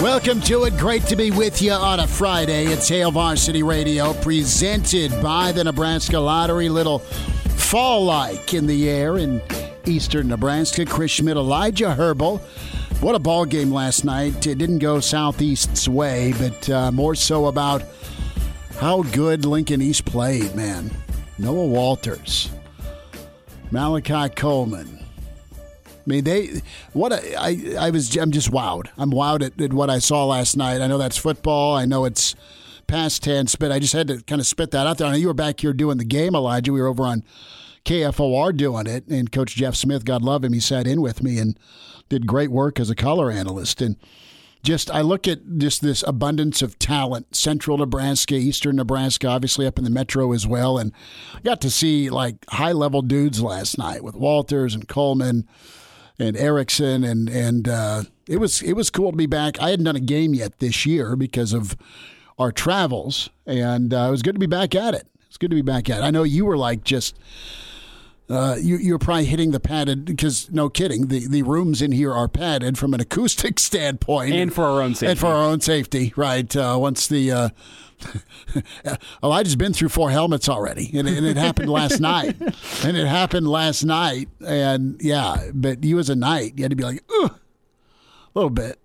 Welcome to it. Great to be with you on a Friday. It's Hail Varsity Radio, presented by the Nebraska Lottery. Little fall like in the air in eastern Nebraska. Chris Schmidt, Elijah Herbal. What a ball game last night. It didn't go Southeast's way, but uh, more so about how good Lincoln East played, man. Noah Walters, Malachi Coleman, I mean, they what a, I I was I'm just wowed. I'm wowed at, at what I saw last night. I know that's football. I know it's past tense, but I just had to kind of spit that out there. I know you were back here doing the game, Elijah. We were over on KFOR doing it, and Coach Jeff Smith, God love him, he sat in with me and did great work as a color analyst. And just I look at just this abundance of talent, central Nebraska, eastern Nebraska, obviously up in the metro as well. And I got to see like high level dudes last night with Walters and Coleman and Erickson, and and uh, it was it was cool to be back. I hadn't done a game yet this year because of our travels, and uh, it was good to be back at it. It's good to be back at it. I know you were like just. Uh, you, you're probably hitting the padded because no kidding the, the rooms in here are padded from an acoustic standpoint and for our own safety and for our own safety right uh, once the uh, Oh, Elijah's been through four helmets already, and, and it happened last night. And it happened last night, and yeah, but you as a knight, you had to be like, a little bit.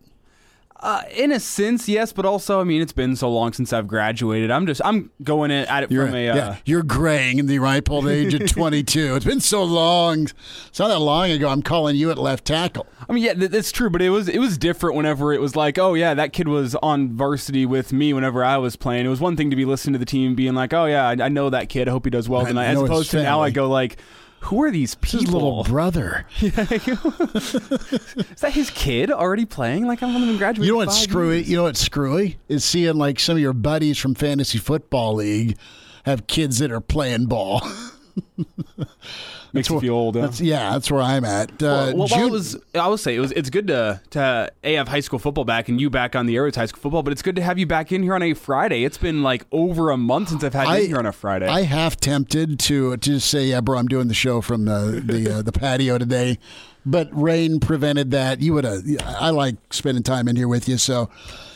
Uh, in a sense, yes, but also, I mean, it's been so long since I've graduated. I'm just, I'm going in at it you're, from a. Uh, yeah, you're graying in the ripe old age of 22. it's been so long. It's not that long ago. I'm calling you at left tackle. I mean, yeah, that's true, but it was it was different whenever it was like, oh yeah, that kid was on varsity with me whenever I was playing. It was one thing to be listening to the team, being like, oh yeah, I, I know that kid. I hope he does well tonight. As opposed to now, I go like who are these people? His little brother. Is that his kid already playing? Like I'm going to graduate. You know what's screwy? Years. You know what's screwy is seeing like some of your buddies from fantasy football league have kids that are playing ball. Makes you feel old. Huh? That's, yeah, that's where I'm at. Uh, well, well June, was, I will say it was. It's good to to a have high school football back and you back on the air with high school football, but it's good to have you back in here on a Friday. It's been like over a month since I've had I, you here on a Friday. I have tempted to to just say, yeah, bro, I'm doing the show from the the uh, the patio today but rain prevented that. You would have. I like spending time in here with you, so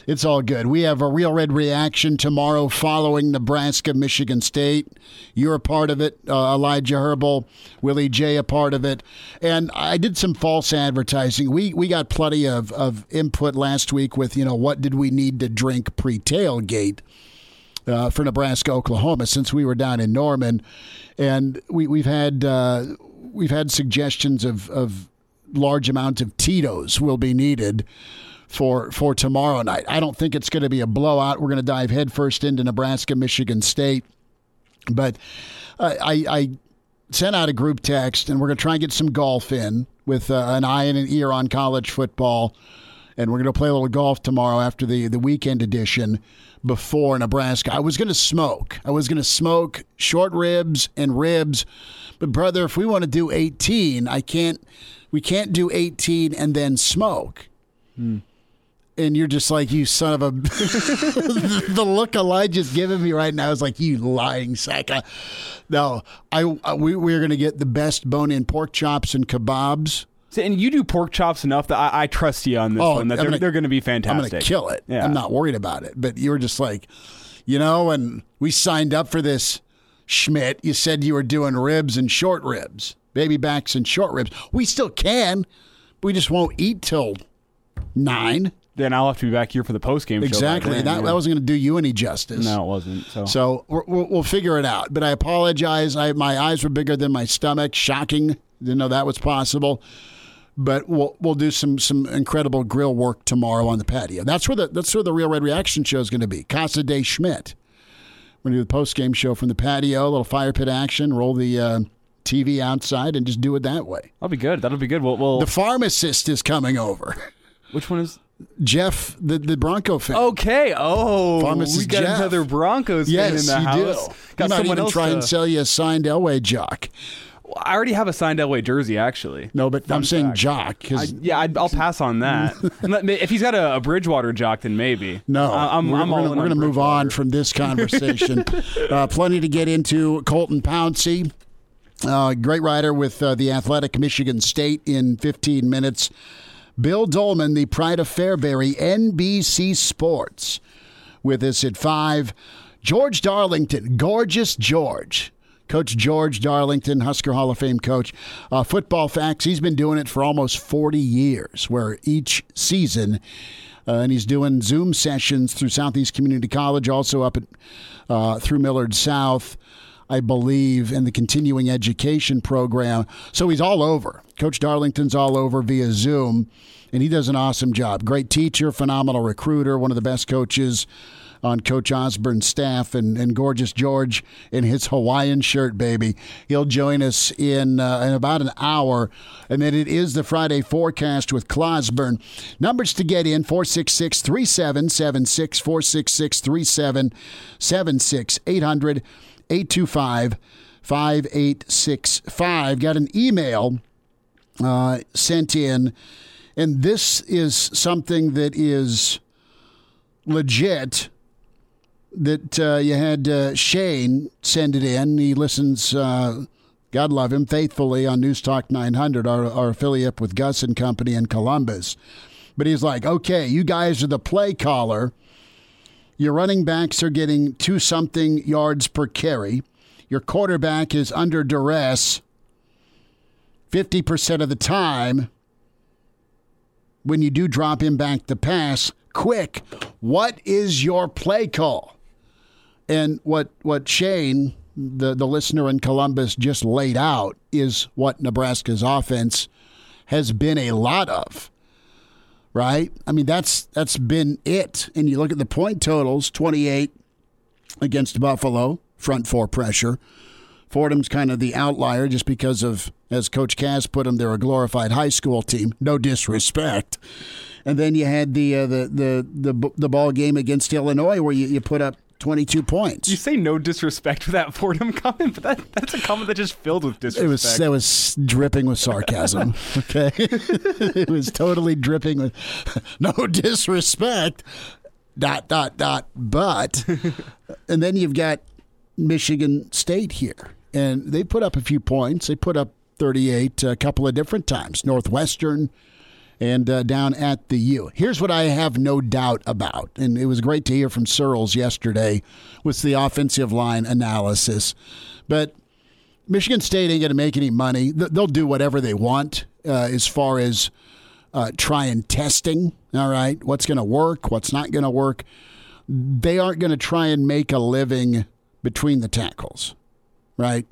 it's all good. We have a real red reaction tomorrow following Nebraska, Michigan State. You're a part of it. Uh, Elijah Herbal, Willie J, a part of it. And I did some false advertising. We we got plenty of, of input last week with you know what did we need to drink pre tailgate. Uh, for Nebraska, Oklahoma, since we were down in Norman, and we, we've had uh, we've had suggestions of, of large amounts of Tito's will be needed for for tomorrow night. I don't think it's going to be a blowout. We're going to dive headfirst into Nebraska, Michigan State, but I, I sent out a group text, and we're going to try and get some golf in with uh, an eye and an ear on college football, and we're going to play a little golf tomorrow after the the weekend edition. Before Nebraska, I was going to smoke. I was going to smoke short ribs and ribs, but brother, if we want to do 18, I can't. We can't do 18 and then smoke. Hmm and you're just like you son of a the look elijah's giving me right now is like you lying sack no i, we, we're going to get the best bone-in pork chops and kebabs and you do pork chops enough that I, I trust you on this oh, one. That they're, they're going to be fantastic. I'm going to kill it. Yeah. I'm not worried about it. But you were just like, you know, and we signed up for this, Schmidt. You said you were doing ribs and short ribs, baby backs and short ribs. We still can. but We just won't eat till nine. then I'll have to be back here for the post game. Exactly. Then, that, yeah. that wasn't going to do you any justice. No, it wasn't. So, so we'll, we'll figure it out. But I apologize. I, my eyes were bigger than my stomach. Shocking. Didn't know that was possible. But we'll we'll do some some incredible grill work tomorrow on the patio. That's where the that's where the real red reaction show is going to be. Casa de Schmidt. We're going to do the post game show from the patio, a little fire pit action, roll the. Uh, TV outside and just do it that way. That'll be good. That'll be good. We'll, we'll... the pharmacist is coming over. Which one is Jeff, the, the Bronco fan. Okay. Oh, Pharmacist we got Jeff. another Broncos yes, fan in the you house. do. Got someone else try to- and sell you a signed Elway jock. I already have a signed Elway jersey, actually. No, but Fun I'm saying fact. jock. 'cause- I, yeah, I'd, I'll pass on that. If he's got a, a Bridgewater jock, then maybe. No, I- I'm, we're, I'm we're all gonna, in we're on gonna move on from this conversation. uh, plenty to get into. Colton Pouncy, uh, great writer with uh, the Athletic Michigan State in 15 minutes. Bill Dolman, the pride of Fairbury, NBC Sports, with us at five. George Darlington, gorgeous George. Coach George Darlington, Husker Hall of Fame coach. Uh, football facts, he's been doing it for almost 40 years, where each season, uh, and he's doing Zoom sessions through Southeast Community College, also up at uh, through Millard South, I believe, in the continuing education program. So he's all over. Coach Darlington's all over via Zoom, and he does an awesome job. Great teacher, phenomenal recruiter, one of the best coaches on Coach Osborne's staff, and, and gorgeous George in his Hawaiian shirt, baby. He'll join us in uh, in about an hour, and then it is the Friday forecast with Clausburn. Numbers to get in 466 3776 466 3776 800 825 5865. Got an email uh, sent in, and this is something that is legit. That uh, you had uh, Shane send it in. He listens, uh, God love him, faithfully on News Talk 900, our, our affiliate with Gus and Company in Columbus. But he's like, okay, you guys are the play caller. Your running backs are getting two something yards per carry. Your quarterback is under duress 50% of the time. When you do drop him back to pass, quick, what is your play call? And what, what Shane, the, the listener in Columbus, just laid out is what Nebraska's offense has been a lot of right? I mean, that's that's been it. And you look at the point totals: twenty-eight against Buffalo, front four pressure. Fordham's kind of the outlier just because of, as Coach Cass put them, they're a glorified high school team. No disrespect. And then you had the uh, the, the the the ball game against Illinois where you, you put up 22 points. You say no disrespect for that Fordham comment, but that, that's a comment that just filled with disrespect. It was that was dripping with sarcasm. okay, it was totally dripping with no disrespect. Dot dot dot. But and then you've got Michigan State here, and they put up a few points. They put up thirty eight a couple of different times. Northwestern. And uh, down at the U. Here's what I have no doubt about, and it was great to hear from Searles yesterday with the offensive line analysis. But Michigan State ain't going to make any money. They'll do whatever they want uh, as far as uh, trying testing. All right, what's going to work, what's not going to work. They aren't going to try and make a living between the tackles, right?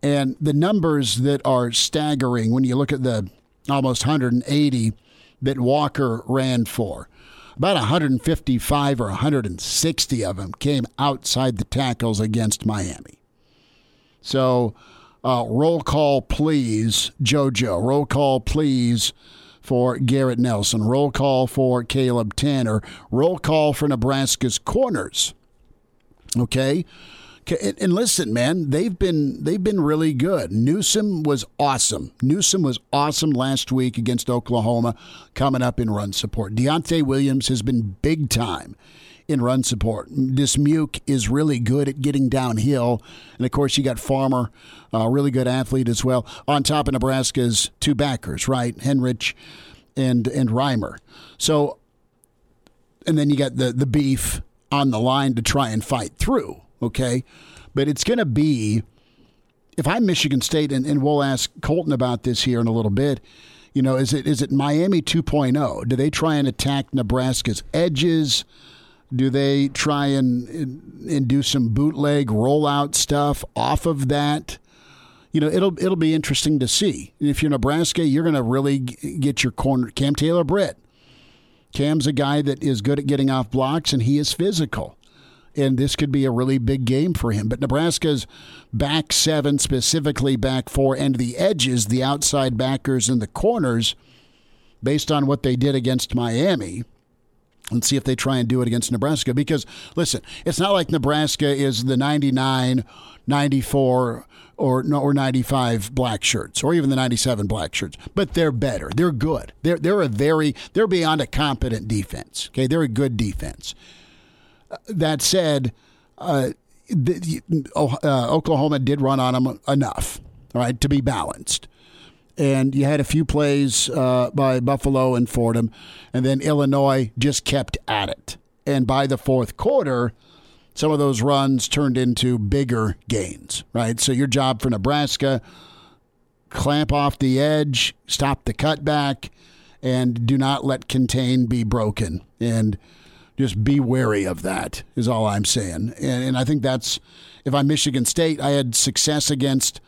And the numbers that are staggering when you look at the almost 180 that Walker ran for. About 155 or 160 of them came outside the tackles against Miami. So, uh, roll call, please, JoJo. Roll call, please, for Garrett Nelson. Roll call for Caleb Tannor. Roll call for Nebraska's corners. Okay. And listen, man, they've been they've been really good. Newsome was awesome. Newsome was awesome last week against Oklahoma, coming up in run support. Deontay Williams has been big time in run support. Dismuke is really good at getting downhill, and of course you got Farmer, a really good athlete as well. On top of Nebraska's two backers, right, Henrich and and Reimer. So, and then you got the the beef on the line to try and fight through okay? But it's going to be, if I'm Michigan State, and, and we'll ask Colton about this here in a little bit, You know, is it is it Miami 2.0? Do they try and attack Nebraska's edges? Do they try and and do some bootleg rollout stuff off of that? You know, it'll it'll be interesting to see. If you're Nebraska, you're going to really get your corner. Cam Taylor Britt. Cam's a guy that is good at getting off blocks, and he is physical. And this could be a really big game for him. But Nebraska's back seven, specifically back four, and the edges, the outside backers and the corners, based on what they did against Miami, and see if they try and do it against Nebraska. Because, listen, it's not like Nebraska is the 99, 94, or, or 95 black shirts, or even the 97 black shirts, but they're better. They're good. They're, they're a very, they're beyond a competent defense. Okay. They're a good defense. That said, uh, the, uh, Oklahoma did run on them enough, right, to be balanced and you had a few plays uh, by Buffalo and Fordham, and then Illinois just kept at it. And by the fourth quarter, some of those runs turned into bigger gains, right? So your job for Nebraska, clamp off the edge, stop the cutback, and do not let contain be broken. And just be wary of that is all I'm saying. And, and I think that's if I'm Michigan State, I had success against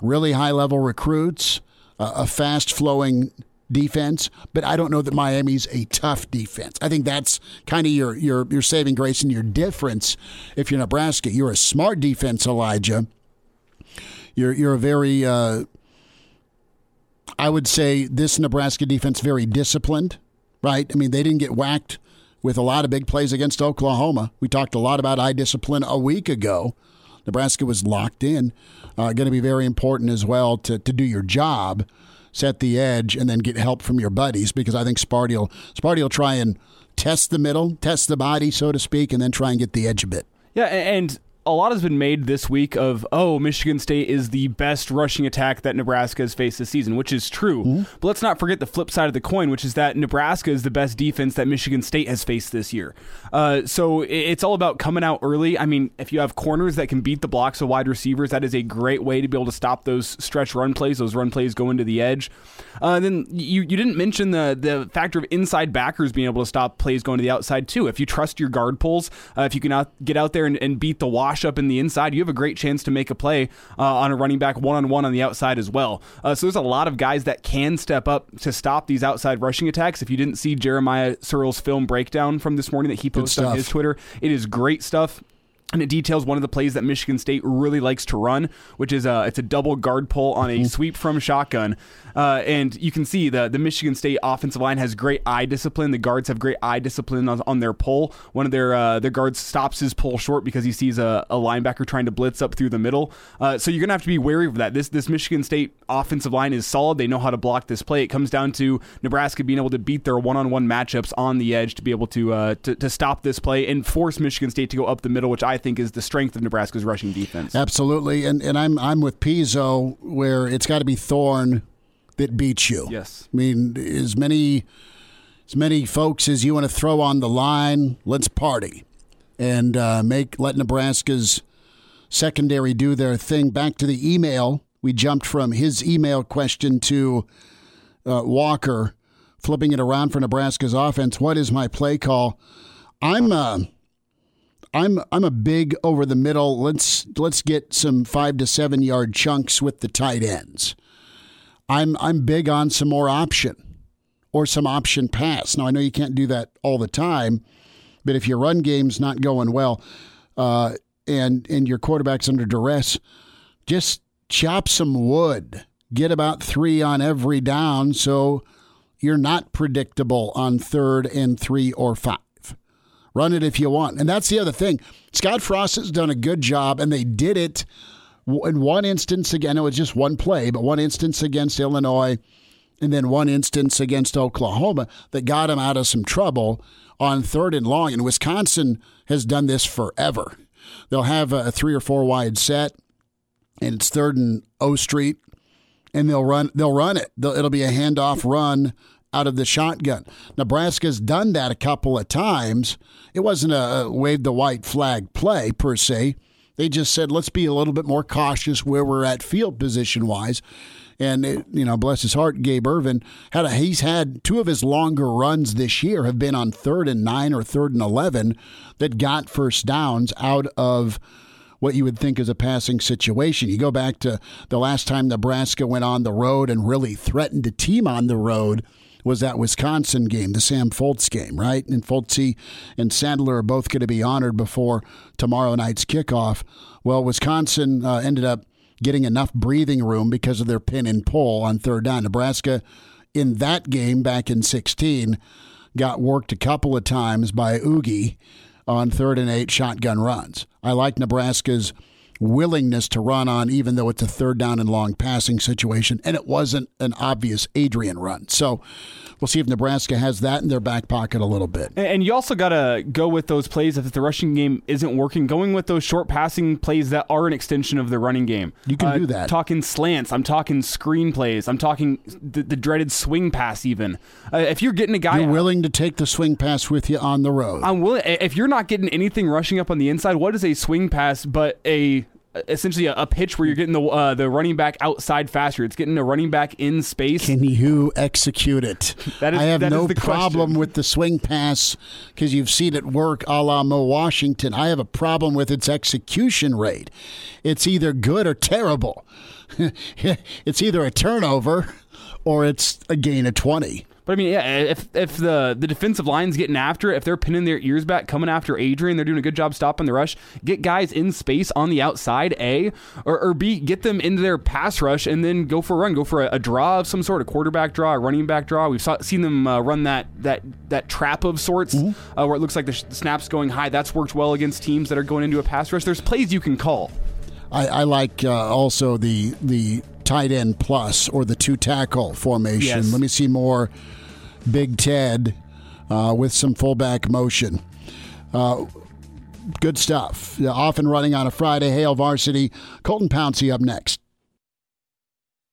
really high level recruits a fast flowing defense, but I don't know that Miami's a tough defense. I think that's kind of your your your saving grace and your difference. If you're Nebraska, you're a smart defense, Elijah. You're you're a very uh, I would say this Nebraska defense very disciplined, right? I mean, they didn't get whacked with a lot of big plays against Oklahoma. We talked a lot about eye discipline a week ago. Nebraska was locked in. Uh, going to be very important as well to, to do your job, set the edge, and then get help from your buddies because I think Sparty will, Sparty will try and test the middle, test the body, so to speak, and then try and get the edge a bit. Yeah, and a lot has been made this week of oh Michigan State is the best rushing attack that Nebraska has faced this season, which is true. Mm-hmm. But let's not forget the flip side of the coin, which is that Nebraska is the best defense that Michigan State has faced this year. Uh, so it's all about coming out early. I mean, if you have corners that can beat the blocks of wide receivers, that is a great way to be able to stop those stretch run plays. Those run plays go into the edge. Uh, then you you didn't mention the the factor of inside backers being able to stop plays going to the outside too. If you trust your guard pulls, uh, if you can out, get out there and, and beat the wash up in the inside, you have a great chance to make a play uh, on a running back one on one on the outside as well. Uh, so there's a lot of guys that can step up to stop these outside rushing attacks. If you didn't see Jeremiah Searle's film breakdown from this morning that he posted on his Twitter, it is great stuff and it details one of the plays that Michigan State really likes to run, which is a it's a double guard pull on a mm-hmm. sweep from shotgun, uh, and you can see the the Michigan State offensive line has great eye discipline. The guards have great eye discipline on, on their pull. One of their uh, their guards stops his pull short because he sees a, a linebacker trying to blitz up through the middle. Uh, so you're gonna have to be wary of that. This this Michigan State offensive line is solid. They know how to block this play. It comes down to Nebraska being able to beat their one on one matchups on the edge to be able to, uh, to to stop this play and force Michigan State to go up the middle, which I think is the strength of Nebraska's rushing defense. Absolutely, and and I'm I'm with Pizzo where it's got to be Thorne that beats you. Yes, I mean as many as many folks as you want to throw on the line. Let's party and uh, make let Nebraska's secondary do their thing. Back to the email, we jumped from his email question to uh, Walker, flipping it around for Nebraska's offense. What is my play call? I'm. Uh, I'm I'm a big over the middle. Let's let's get some five to seven yard chunks with the tight ends. I'm I'm big on some more option or some option pass. Now I know you can't do that all the time, but if your run game's not going well, uh, and and your quarterback's under duress, just chop some wood. Get about three on every down, so you're not predictable on third and three or five. Run it if you want. And that's the other thing. Scott Frost has done a good job, and they did it in one instance again. It was just one play, but one instance against Illinois, and then one instance against Oklahoma that got him out of some trouble on third and long. And Wisconsin has done this forever. They'll have a three or four wide set, and it's third and O Street, and they'll run. They'll run it. They'll, it'll be a handoff run out of the shotgun. Nebraska's done that a couple of times. It wasn't a wave the white flag play per se, They just said, let's be a little bit more cautious where we're at field position wise. And it, you know, bless his heart, Gabe Ervin had a, he's had two of his longer runs this year have been on third and nine or third and eleven that got first downs out of what you would think is a passing situation. You go back to the last time Nebraska went on the road and really threatened a team on the road was that Wisconsin game, the Sam Foltz game, right? And Foltzy and Sadler are both going to be honored before tomorrow night's kickoff. Well, Wisconsin uh, ended up getting enough breathing room because of their pin and pull on third down. Nebraska in that game back in 16 got worked a couple of times by Oogie on third and eight shotgun runs. I like Nebraska's willingness to run on, even though it's a third down and long passing situation, and it wasn't an obvious Adrian run. So we'll see if Nebraska has that in their back pocket a little bit. And you also got to go with those plays if the rushing game isn't working, going with those short passing plays that are an extension of the running game. You can uh, do that. Talking slants, I'm talking screen plays, I'm talking the, the dreaded swing pass. Even uh, if you're getting a guy, you're willing to take the swing pass with you on the road. I'm willing. If you're not getting anything rushing up on the inside, what is a swing pass but a essentially a, a, pitch where you're getting the uh, the running back outside faster. It's getting a running back in space. Can you execute it? that is, I have no problem question. with the swing pass because you've seen it work a la Mo Washington. I have a problem with its execution rate. It's either good or terrible. it's either a turnover or it's a gain of 20. But I mean, yeah, if if the the defensive line's getting after it, if they're pinning their ears back, coming after Adrian, they're doing a good job stopping the rush. Get guys in space on the outside, a or, or b get them into their pass rush and then go for a run, go for a, a draw of some sort, a quarterback draw, a running back draw. We've saw, seen them uh, run that that that trap of sorts mm-hmm. uh, where it looks like the, sh- the snaps going high. That's worked well against teams that are going into a pass rush. There's plays you can call. I, I like uh, also the the tight end plus or the two tackle formation. Yes. Let me see more Big Ted uh, with some fullback motion. Uh, good stuff. Off and running on a Friday. Hail Varsity. Colton Pouncy up next.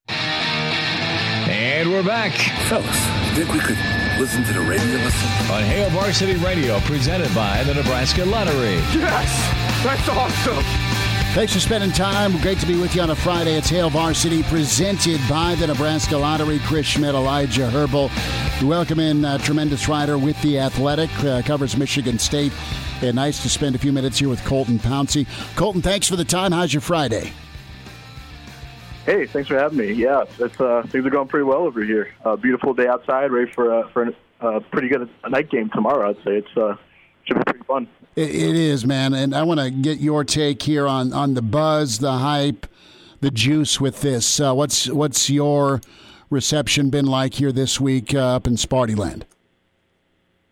And we're back. Fellas, think we could listen to the radio listen? On Hail Varsity Radio, presented by the Nebraska Lottery. Yes! That's awesome! Thanks for spending time. Great to be with you on a Friday. It's Hail Varsity, presented by the Nebraska Lottery. Chris Schmidt, Elijah Herbal. welcome in uh, tremendous rider with the Athletic, uh, covers Michigan State. And nice to spend a few minutes here with Colton Pouncy. Colton, thanks for the time. How's your Friday? Hey, thanks for having me. Yeah, it's, uh, things are going pretty well over here. Uh, beautiful day outside, ready for uh, for a uh, pretty good night game tomorrow. I'd say it's uh, should be pretty fun. It, it is, man, and I want to get your take here on on the buzz, the hype, the juice with this. Uh, what's what's your reception been like here this week uh, up in Spartyland?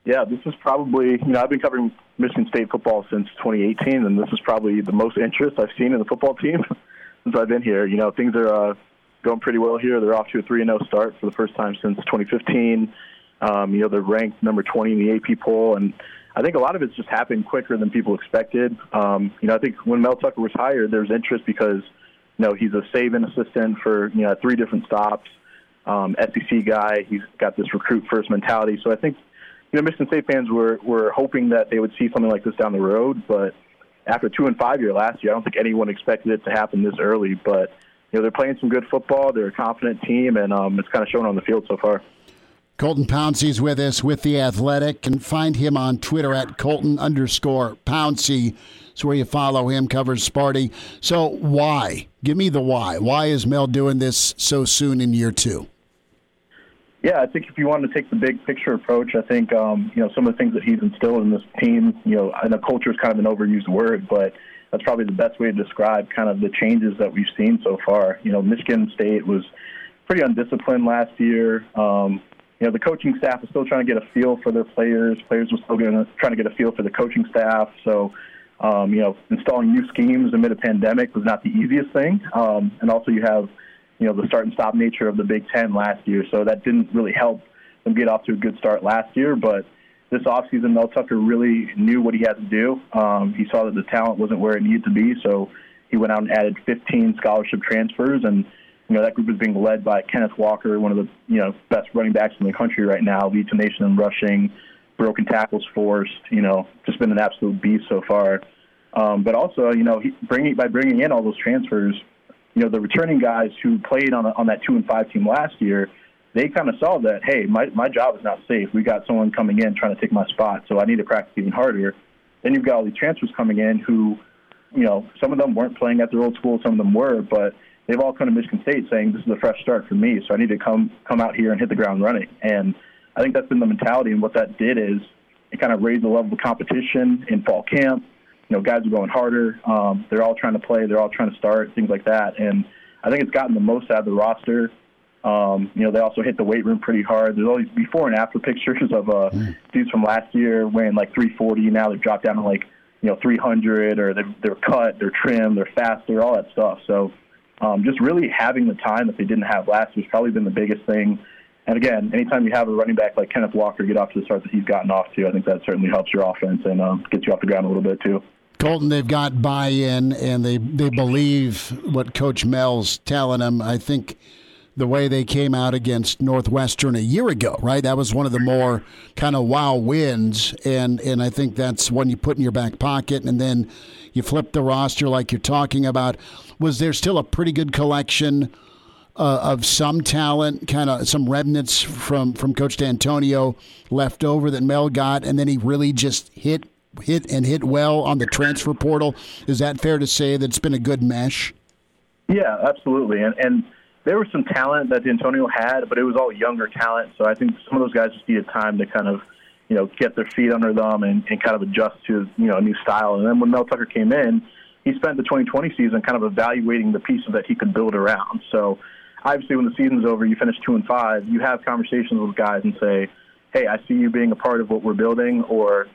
Yeah, this is probably you know I've been covering Michigan State football since 2018, and this is probably the most interest I've seen in the football team since I've been here. You know, things are uh, going pretty well here. They're off to a three and zero oh start for the first time since 2015. Um, you know, they're ranked number 20 in the AP poll, and I think a lot of it's just happened quicker than people expected. Um, you know, I think when Mel Tucker was hired, there was interest because, you know, he's a Saban assistant for, you know, three different stops, um, SEC guy. He's got this recruit first mentality. So I think, you know, Michigan State fans were, were hoping that they would see something like this down the road. But after two and five year last year, I don't think anyone expected it to happen this early. But, you know, they're playing some good football. They're a confident team, and um, it's kind of shown on the field so far. Colton Pouncy's with us with The Athletic. and find him on Twitter at Colton underscore Pouncy. It's where you follow him, covers Sparty. So why? Give me the why. Why is Mel doing this so soon in year two? Yeah, I think if you want to take the big picture approach, I think um, you know some of the things that he's instilled in this team. You know, and the culture is kind of an overused word, but that's probably the best way to describe kind of the changes that we've seen so far. You know, Michigan State was pretty undisciplined last year. Um, you know, the coaching staff is still trying to get a feel for their players. Players are still getting, trying to get a feel for the coaching staff. So, um, you know, installing new schemes amid a pandemic was not the easiest thing. Um, and also, you have, you know, the start and stop nature of the Big Ten last year. So that didn't really help them get off to a good start last year. But this offseason, Mel Tucker really knew what he had to do. Um, he saw that the talent wasn't where it needed to be. So he went out and added 15 scholarship transfers and you know, that group is being led by Kenneth Walker, one of the, you know, best running backs in the country right now, leads the nation in rushing, broken tackles forced, you know, just been an absolute beast so far. Um, but also, you know, he, bringing by bringing in all those transfers, you know, the returning guys who played on a, on that two and five team last year, they kind of saw that, hey, my my job is not safe. We got someone coming in trying to take my spot, so I need to practice even harder. Then you've got all these transfers coming in who, you know, some of them weren't playing at their old school, some of them were, but they've all come to Michigan State saying this is a fresh start for me, so I need to come come out here and hit the ground running. And I think that's been the mentality, and what that did is it kind of raised the level of competition in fall camp. You know, guys are going harder. Um, they're all trying to play. They're all trying to start things like that. And I think it's gotten the most out of the roster. Um, you know, they also hit the weight room pretty hard. There's always before and after pictures of uh, mm. dudes from last year weighing like 340. Now they've dropped down to like you know 300, or they're, they're cut, they're trimmed, they're faster, all that stuff. So um, just really having the time that they didn't have last year has probably been the biggest thing. And again, anytime you have a running back like Kenneth Walker get off to the start that he's gotten off to, I think that certainly helps your offense and um, gets you off the ground a little bit too. Colton, they've got buy-in and they they believe what Coach Mel's telling them. I think the way they came out against Northwestern a year ago, right? That was one of the more kind of wow wins, and and I think that's one you put in your back pocket, and then you flip the roster like you're talking about. Was there still a pretty good collection? Uh, of some talent, kind of some remnants from from Coach Dantonio left over that Mel got, and then he really just hit hit and hit well on the transfer portal. Is that fair to say that it's been a good mesh? Yeah, absolutely, and and there was some talent that Dantonio had, but it was all younger talent. So I think some of those guys just needed time to kind of, you know, get their feet under them and, and kind of adjust to, you know, a new style. And then when Mel Tucker came in, he spent the 2020 season kind of evaluating the pieces that he could build around. So obviously when the season's over, you finish two and five, you have conversations with guys and say, hey, I see you being a part of what we're building, or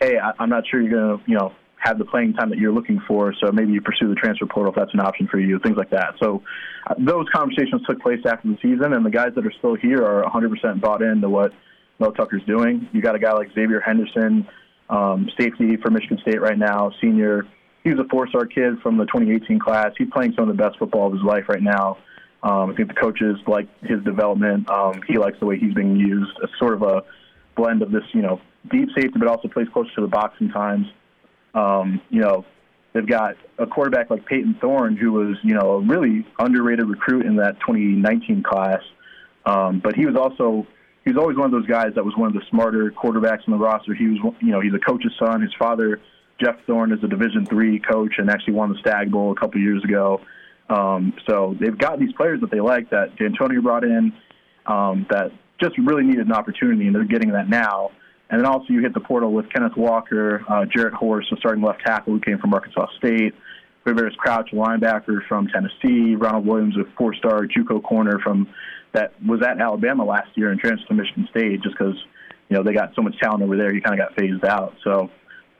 hey, I, I'm not sure you're to, you know, have the playing time that you're looking for. So maybe you pursue the transfer portal if that's an option for you, things like that. So uh, those conversations took place after the season, and the guys that are still here are 100% bought into what Mel Tucker's doing. You got a guy like Xavier Henderson, um, safety for Michigan State right now, senior. He was a four-star kid from the 2018 class. He's playing some of the best football of his life right now. Um, I think the coaches like his development. Um, he likes the way he's being used. It's sort of a blend of this, you know, deep safety, but also plays close to the box sometimes. Um, you know, they've got a quarterback like Payton Thorne, who was, you know, a really underrated recruit in that 2019 class. Um, but he was also he was always one of those guys that was one of the smarter quarterbacks in the roster. He was, you know, he's a coach's son. His father, Jeff Thorne, is a Division three coach and actually won the Stagg Bowl a couple years ago. Um, so they've got these players that they like that Dantonio brought in um, that just really needed an opportunity, and they're getting that now. And then also you hit the portal with Kenneth Walker, uh, Jarrett Horst, a starting left tackle who came from Arkansas State, Quavaris Crouch, linebacker from Tennessee, Ronald Williams, a four-star JUCO corner from that was at Alabama last year and transferred to Michigan State just because you know they got so much talent over there. He kind of got phased out. So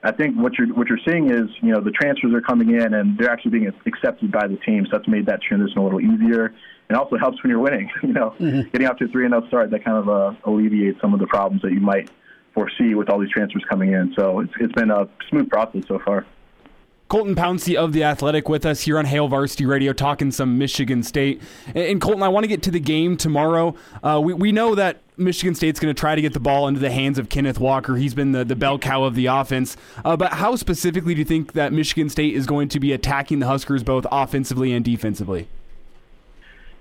I think what you're what you're seeing is you know the transfers are coming in and they're actually being accepted by the team. So that's made that transition a little easier and also helps when you're winning. You know, mm-hmm. getting out to a three and zero start that kind of uh, alleviates some of the problems that you might foresee with all these transfers coming in. So it's, it's been a smooth process so far. Colton Pouncy of The Athletic with us here on Hail Varsity Radio talking some Michigan State. And, Colton, I want to get to the game tomorrow. Uh, we, we know that Michigan State's going to try to get the ball into the hands of Kenneth Walker. He's been the, the bell cow of the offense. Uh, but how specifically do you think that Michigan State is going to be attacking the Huskers both offensively and defensively?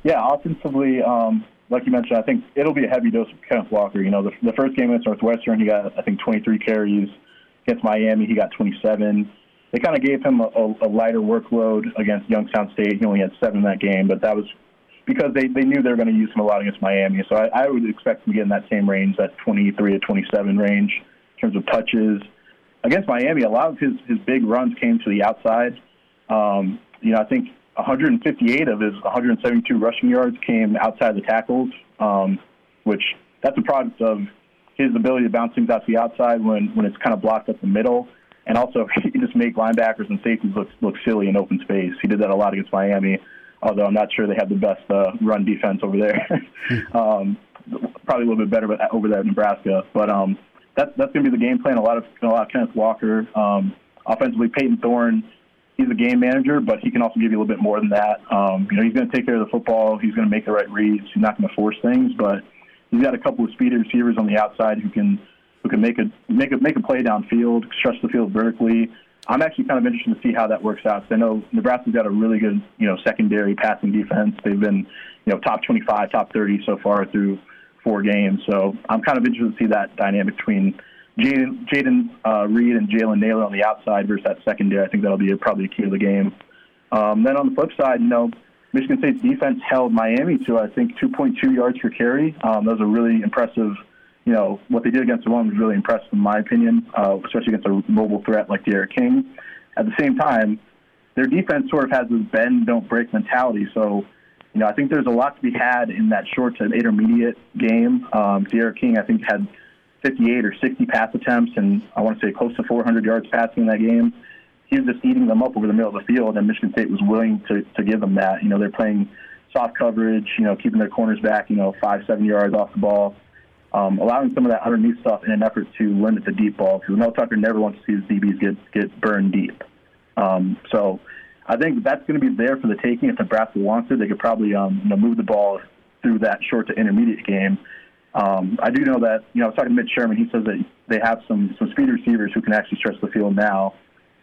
Yeah, offensively, um, like you mentioned, I think it'll be a heavy dose of Kenneth Walker. You know, the, the first game against Northwestern, he got, I think, 23 carries. Against Miami, he got 27. They kind of gave him a, a, a lighter workload against Youngstown State. He only had seven in that game, but that was because they, they knew they were going to use him a lot against Miami. So I, I would expect him to get in that same range, that 23 to 27 range in terms of touches. Against Miami, a lot of his, his big runs came to the outside. Um, you know, I think 158 of his 172 rushing yards came outside the tackles, um, which that's a product of his ability to bounce things out to the outside when, when it's kind of blocked up the middle. And also, he can just make linebackers and safeties look, look silly in open space. He did that a lot against Miami, although I'm not sure they have the best uh, run defense over there. um, probably a little bit better but over there at Nebraska. But um, that's, that's going to be the game plan. A lot of, a lot of Kenneth Walker. Um, offensively, Payton Thorne he's a game manager, but he can also give you a little bit more than that. Um, you know, he's going to take care of the football. He's going to make the right reads. He's not going to force things, but he's got a couple of speedy receivers on the outside who can who can make a make a make a play downfield, stretch the field vertically. I'm actually kind of interested to see how that works out. Because I know Nebraska's got a really good, you know, secondary passing defense. They've been, you know, top 25, top 30 so far through four games. So I'm kind of interested to see that dynamic between Jayden, uh, Reed and Jalen Nailor on the outside versus that secondary. I think that'll be a, probably a key to the game. Um, then on the flip side, you know, Michigan State's defense held Miami to I think 2.2 yards per carry. Um, that was a really impressive. You know what they did against the run was really impressive in my opinion, uh, especially against a mobile threat like D'Eriq King. At the same time, their defense sort of has this bend don't break mentality. So, you know, I think there's a lot to be had in that short to intermediate game. Um, D'Eriq King, I think, had 58 or 60 pass attempts, and I want to say close to 400 yards passing in that game he was just eating them up over the middle of the field, and Michigan State was willing to, to give them that. You know, they're playing soft coverage, you know, keeping their corners back, you know, five, seven yards off the ball, um, allowing some of that underneath stuff in an effort to limit the deep ball. Because Mel Tucker never wants to see his DBs get get burned deep. Um, so I think that's going to be there for the taking. If Nebraska wants it, they could probably um, you know, move the ball through that short to intermediate game. Um, I do know that you know I was talking to Mitch Sherman. He says that they have some some speed receivers who can actually stretch the field now.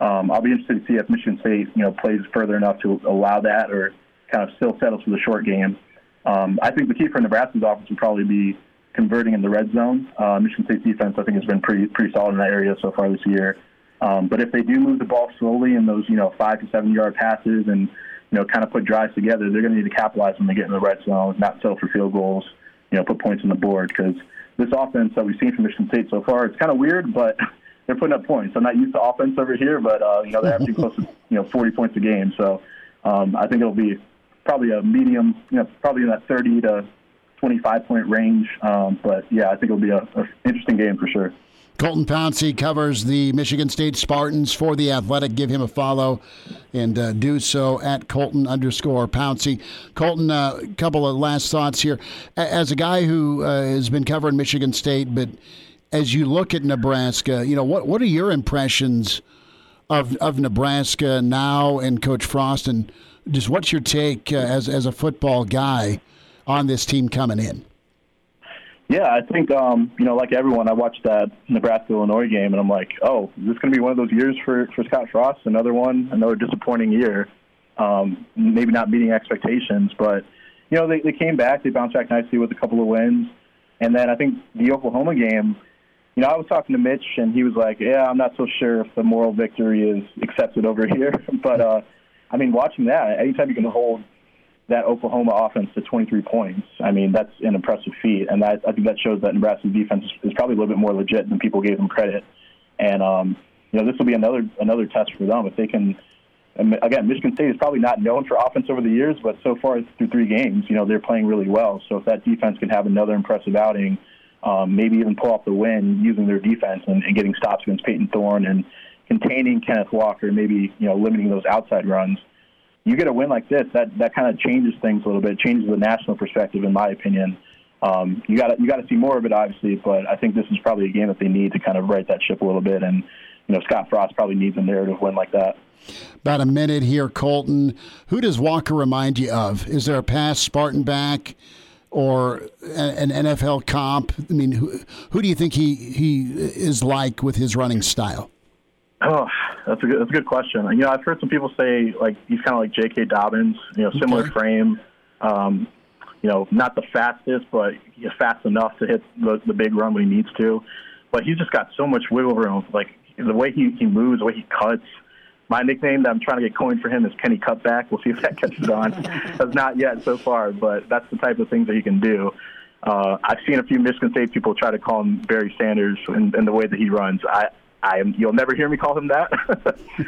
Um, I'll be interested to see if Michigan State, you know, plays further enough to allow that, or kind of still settles for the short game. Um, I think the key for Nebraska's offense would probably be converting in the red zone. Uh, Michigan State's defense, I think, has been pretty pretty solid in that area so far this year. Um, but if they do move the ball slowly in those, you know, five to seven yard passes and you know, kind of put drives together, they're going to need to capitalize when they get in the red zone, not settle for field goals, you know, put points on the board because this offense that we've seen from Michigan State so far, it's kind of weird, but they're putting up points. I'm not used to offense over here, but uh, you know they're averaging close to you know 40 points a game. So um, I think it'll be probably a medium, you know, probably in that 30 to 25 point range. Um, but yeah, I think it'll be an interesting game for sure. Colton Pouncy covers the Michigan State Spartans for the Athletic. Give him a follow and uh, do so at Colton underscore Pouncy. Colton, a uh, couple of last thoughts here. As a guy who uh, has been covering Michigan State, but as you look at Nebraska, you know what what are your impressions of of Nebraska now and Coach Frost, and just what's your take uh, as as a football guy on this team coming in? Yeah, I think um, you know, like everyone, I watched that Nebraska Illinois game, and I'm like, oh, is this going to be one of those years for for Scott Frost? Another one, another disappointing year. Um, maybe not meeting expectations, but you know, they, they came back, they bounced back nicely with a couple of wins, and then I think the Oklahoma game you know, I was talking to Mitch, and he was like, "Yeah, I'm not so sure if the moral victory is accepted over here." but uh, I mean, watching that, anytime you can hold that Oklahoma offense to 23 points, I mean, that's an impressive feat, and that I think that shows that Nebraska's defense is probably a little bit more legit than people gave them credit. And um, you know, this will be another another test for them if they can. Again, Michigan State is probably not known for offense over the years, but so far through three games, you know, they're playing really well. So if that defense can have another impressive outing um, maybe even pull off the win using their defense and, and getting stops against Payton Thorne and containing Kenneth Walker, maybe you know limiting those outside runs. You get a win like this, that that kind of changes things a little bit, changes the national perspective, in my opinion. Um, you got you got to see more of it, obviously, but I think this is probably a game that they need to kind of right that ship a little bit, and you know Scott Frost probably needs a narrative win like that. About a minute here, Colton. Who does Walker remind you of? Is there a past Spartan back? or an NFL comp? I mean, who, who do you think he, he is like with his running style? Oh, that's a good that's a good question. You know, I've heard some people say like he's kind of like J.K. Dobbins. You know, similar okay. frame. Um, you know, not the fastest, but he's fast enough to hit the, the big run when he needs to. But he's just got so much wiggle room. Like the way he, he moves, the way he cuts, my nickname that I'm trying to get coined for him is Kenny Cutback. We'll see if that catches on. Has not yet so far, but that's the type of things that he can do. Uh, I've seen a few Michigan State people try to call him Barry Sanders in, in the way that he runs. I, I am, you'll never hear me call him that,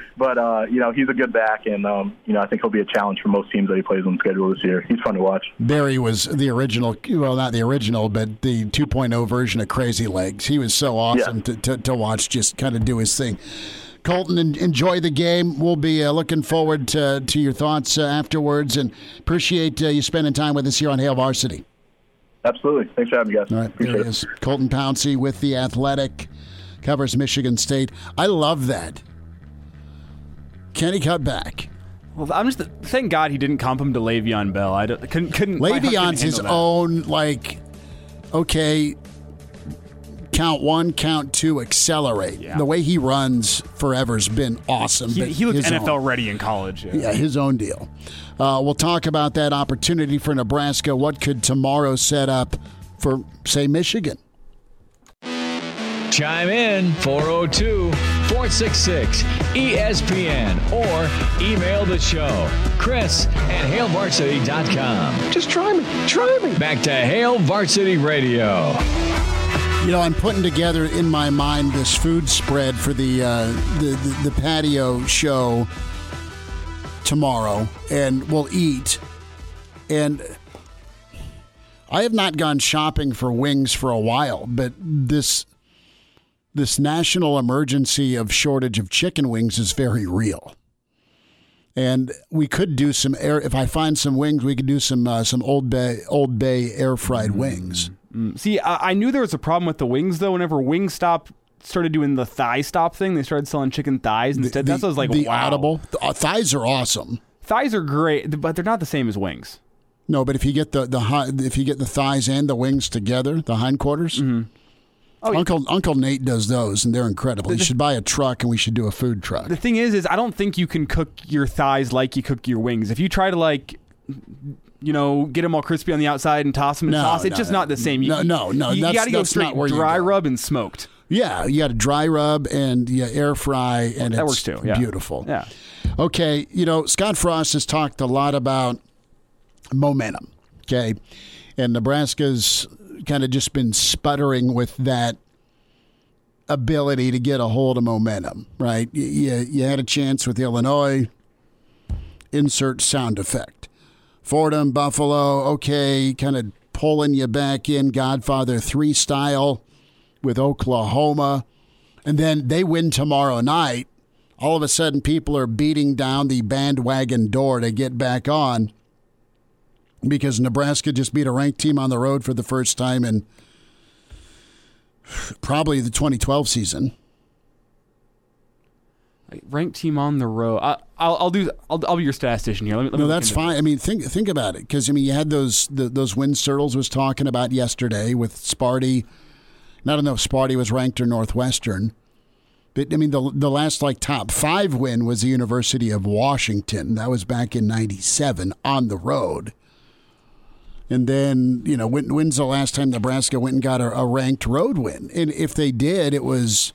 but uh, you know he's a good back, and um, you know I think he'll be a challenge for most teams that he plays on schedule this year. He's fun to watch. Barry was the original, well, not the original, but the 2.0 version of Crazy Legs. He was so awesome yeah. to, to, to watch, just kind of do his thing. Colton, enjoy the game. We'll be uh, looking forward to, to your thoughts uh, afterwards and appreciate uh, you spending time with us here on Hail Varsity. Absolutely. Thanks for having me, guys. All right, Appreciate there he is. Colton Pouncy with The Athletic, covers Michigan State. I love that. Kenny cut back. Well, I'm just thank God he didn't comp him to Le'Veon Bell. I couldn't couldn't. Le'Veon's his that. own like. Okay, count one, count two, accelerate. Yeah. The way he runs forever's been awesome. He, he looked NFL own, ready in college. Yeah, yeah his own deal. Uh, we'll talk about that opportunity for Nebraska. What could tomorrow set up for, say, Michigan? Chime in 402 466 ESPN or email the show, Chris at HailVarsity.com. Just try me. Try me. Back to Hail Varsity Radio. You know, I'm putting together in my mind this food spread for the, uh, the, the, the patio show tomorrow, and we'll eat. And I have not gone shopping for wings for a while, but this this national emergency of shortage of chicken wings is very real. And we could do some air. If I find some wings, we could do some uh, some Old Bay Old Bay air fried mm-hmm. wings. Mm-hmm. See, I, I, knew there was a problem with the wings though. Whenever Wingstop started doing the thigh stop thing, they started selling chicken thighs instead. The, That's what I was like, the wow. audible the, uh, thighs are awesome. Thighs are great, but they're not the same as wings. No, but if you get the the if you get the thighs and the wings together, the hindquarters. Mm-hmm Oh, Uncle Uncle Nate does those, and they're incredible. The, you should buy a truck, and we should do a food truck. The thing is, is I don't think you can cook your thighs like you cook your wings. If you try to like you know, get them all crispy on the outside and toss them in no, sauce. It's no, just not the same. You, no, no, no. You, you got to go straight dry rub and smoked. Yeah, you got to dry rub and yeah, air fry, and that works too. Yeah. beautiful. Yeah. Okay, you know, Scott Frost has talked a lot about momentum. Okay, and Nebraska's kind of just been sputtering with that ability to get a hold of momentum, right? You, you had a chance with Illinois. Insert sound effect. Fordham, Buffalo, okay, kind of pulling you back in Godfather 3 style with Oklahoma. And then they win tomorrow night. All of a sudden, people are beating down the bandwagon door to get back on because Nebraska just beat a ranked team on the road for the first time in probably the 2012 season. Ranked team on the road. I, will I'll do. I'll, I'll be your statistician here. Let me, let no, that's fine. I mean, think think about it because I mean, you had those the, those wins Sirles was talking about yesterday with Sparty. I don't know if Sparty was ranked or Northwestern. But I mean, the the last like top five win was the University of Washington. That was back in '97 on the road. And then, you know, when, when's the last time Nebraska went and got a, a ranked road win? And if they did, it was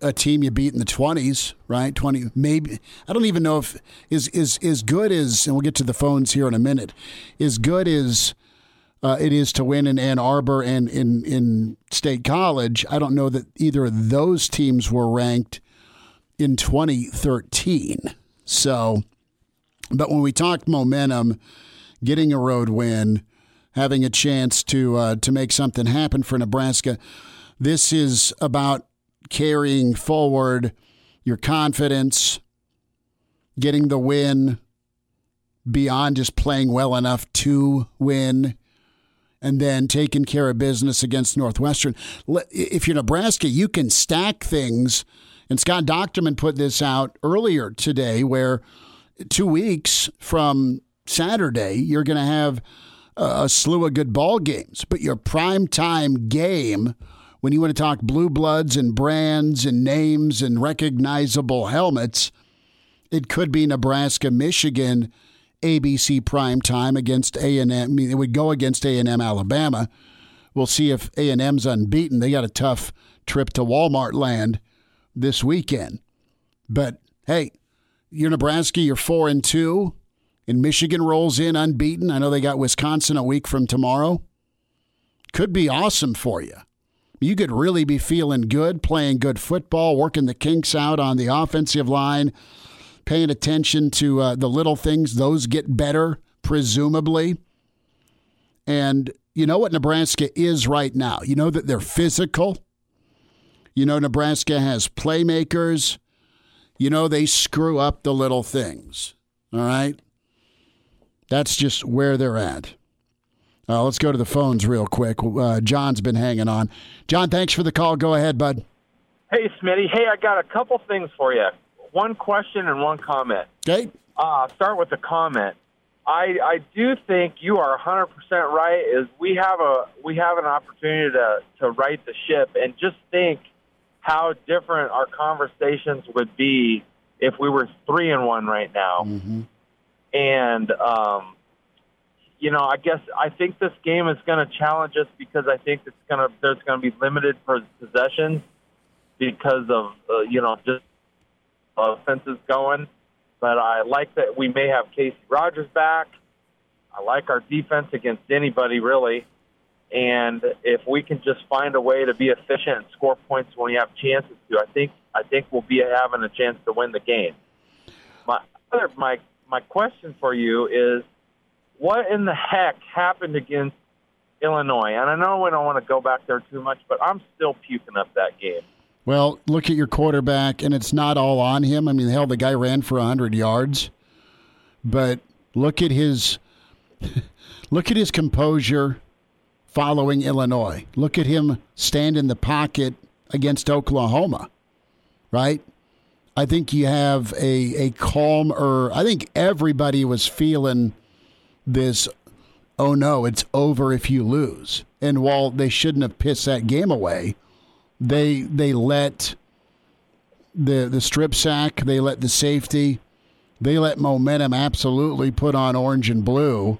a team you beat in the 20s, right? 20 maybe I don't even know if is is is good as and we'll get to the phones here in a minute. Is good as uh, it is to win in Ann Arbor and in in State College. I don't know that either of those teams were ranked in 2013. So, but when we talk momentum, getting a road win, having a chance to uh, to make something happen for Nebraska. This is about carrying forward your confidence, getting the win beyond just playing well enough to win and then taking care of business against Northwestern. If you're Nebraska, you can stack things. And Scott Docterman put this out earlier today where two weeks from Saturday, you're going to have a slew of good ball games. But your prime time game, when you want to talk blue bloods and brands and names and recognizable helmets, it could be Nebraska, Michigan, ABC prime time against A and M. I mean, it would go against A and M, Alabama. We'll see if A and M's unbeaten. They got a tough trip to Walmart land this weekend. But hey, you're Nebraska. You're four and two and Michigan rolls in unbeaten. I know they got Wisconsin a week from tomorrow. Could be awesome for you. You could really be feeling good, playing good football, working the kinks out on the offensive line, paying attention to uh, the little things. Those get better, presumably. And you know what Nebraska is right now? You know that they're physical. You know Nebraska has playmakers. You know they screw up the little things. All right? That's just where they're at. Uh, let's go to the phones real quick. Uh, John's been hanging on. John, thanks for the call. Go ahead, bud. Hey, Smitty. Hey, I got a couple things for you. One question and one comment. Okay. Uh, start with the comment. I I do think you are 100 percent right. Is we have a we have an opportunity to to right the ship and just think how different our conversations would be if we were three and one right now. Mm-hmm. And um, you know, I guess I think this game is going to challenge us because I think it's going to there's going to be limited possessions because of uh, you know just offenses going. But I like that we may have Casey Rogers back. I like our defense against anybody really. And if we can just find a way to be efficient and score points when we have chances to, I think I think we'll be having a chance to win the game. My other my my question for you is, what in the heck happened against Illinois? And I know we don't want to go back there too much, but I'm still puking up that game. Well, look at your quarterback, and it's not all on him. I mean, hell, the guy ran for hundred yards, but look at his look at his composure following Illinois. Look at him stand in the pocket against Oklahoma, right? I think you have a a calmer. I think everybody was feeling this. Oh no, it's over if you lose. And while they shouldn't have pissed that game away, they they let the the strip sack, they let the safety, they let momentum absolutely put on orange and blue.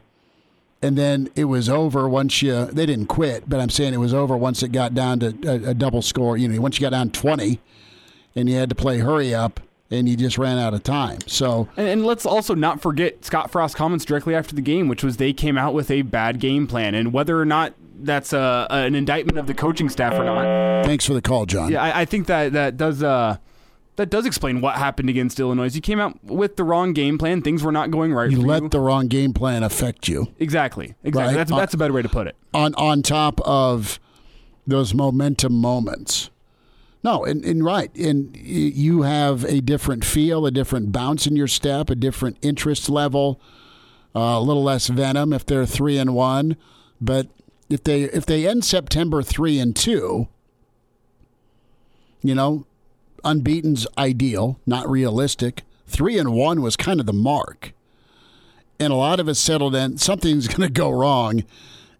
And then it was over once you. They didn't quit, but I'm saying it was over once it got down to a, a double score. You know, once you got down 20, and you had to play hurry up, and you just ran out of time. So, and, and, let's also not forget Scott Frost's comments directly after the game, which was they came out with a bad game plan, and whether or not that's a, an indictment of the coaching staff or not. Thanks for the call, John. Yeah, I, I think that that does. Uh, that does explain what happened against Illinois. You came out with the wrong game plan. Things were not going right. You let you. the wrong game plan affect you. Exactly. Exactly. Right? That's on, that's a better way to put it. On on top of those momentum moments. No, and, and right, and you have a different feel, a different bounce in your step, a different interest level, uh, a little less venom if they're three and one. But if they if they end September three and two, you know, unbeaten's ideal, not realistic. Three and one was kind of the mark, and a lot of us settled in. Something's going to go wrong,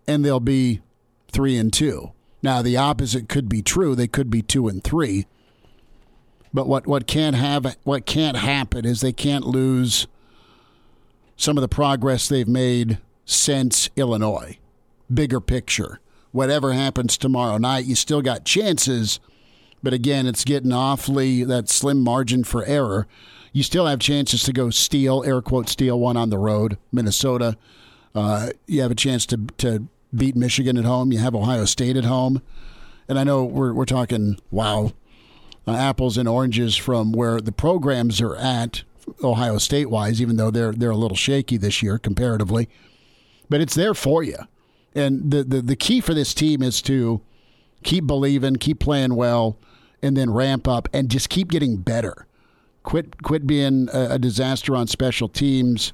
and they'll be three and two. Now the opposite could be true; they could be two and three. But what what can't have what can't happen is they can't lose some of the progress they've made since Illinois bigger picture. Whatever happens tomorrow night, you still got chances, but again, it's getting awfully that slim margin for error. You still have chances to go steal, air quote, steal one on the road, Minnesota. Uh, you have a chance to to beat Michigan at home. You have Ohio State at home, and I know we're we're talking wow, uh, apples and oranges from where the programs are at Ohio State wise, even though they're they're a little shaky this year comparatively, but it's there for you. And the, the, the key for this team is to keep believing, keep playing well, and then ramp up and just keep getting better. Quit quit being a, a disaster on special teams.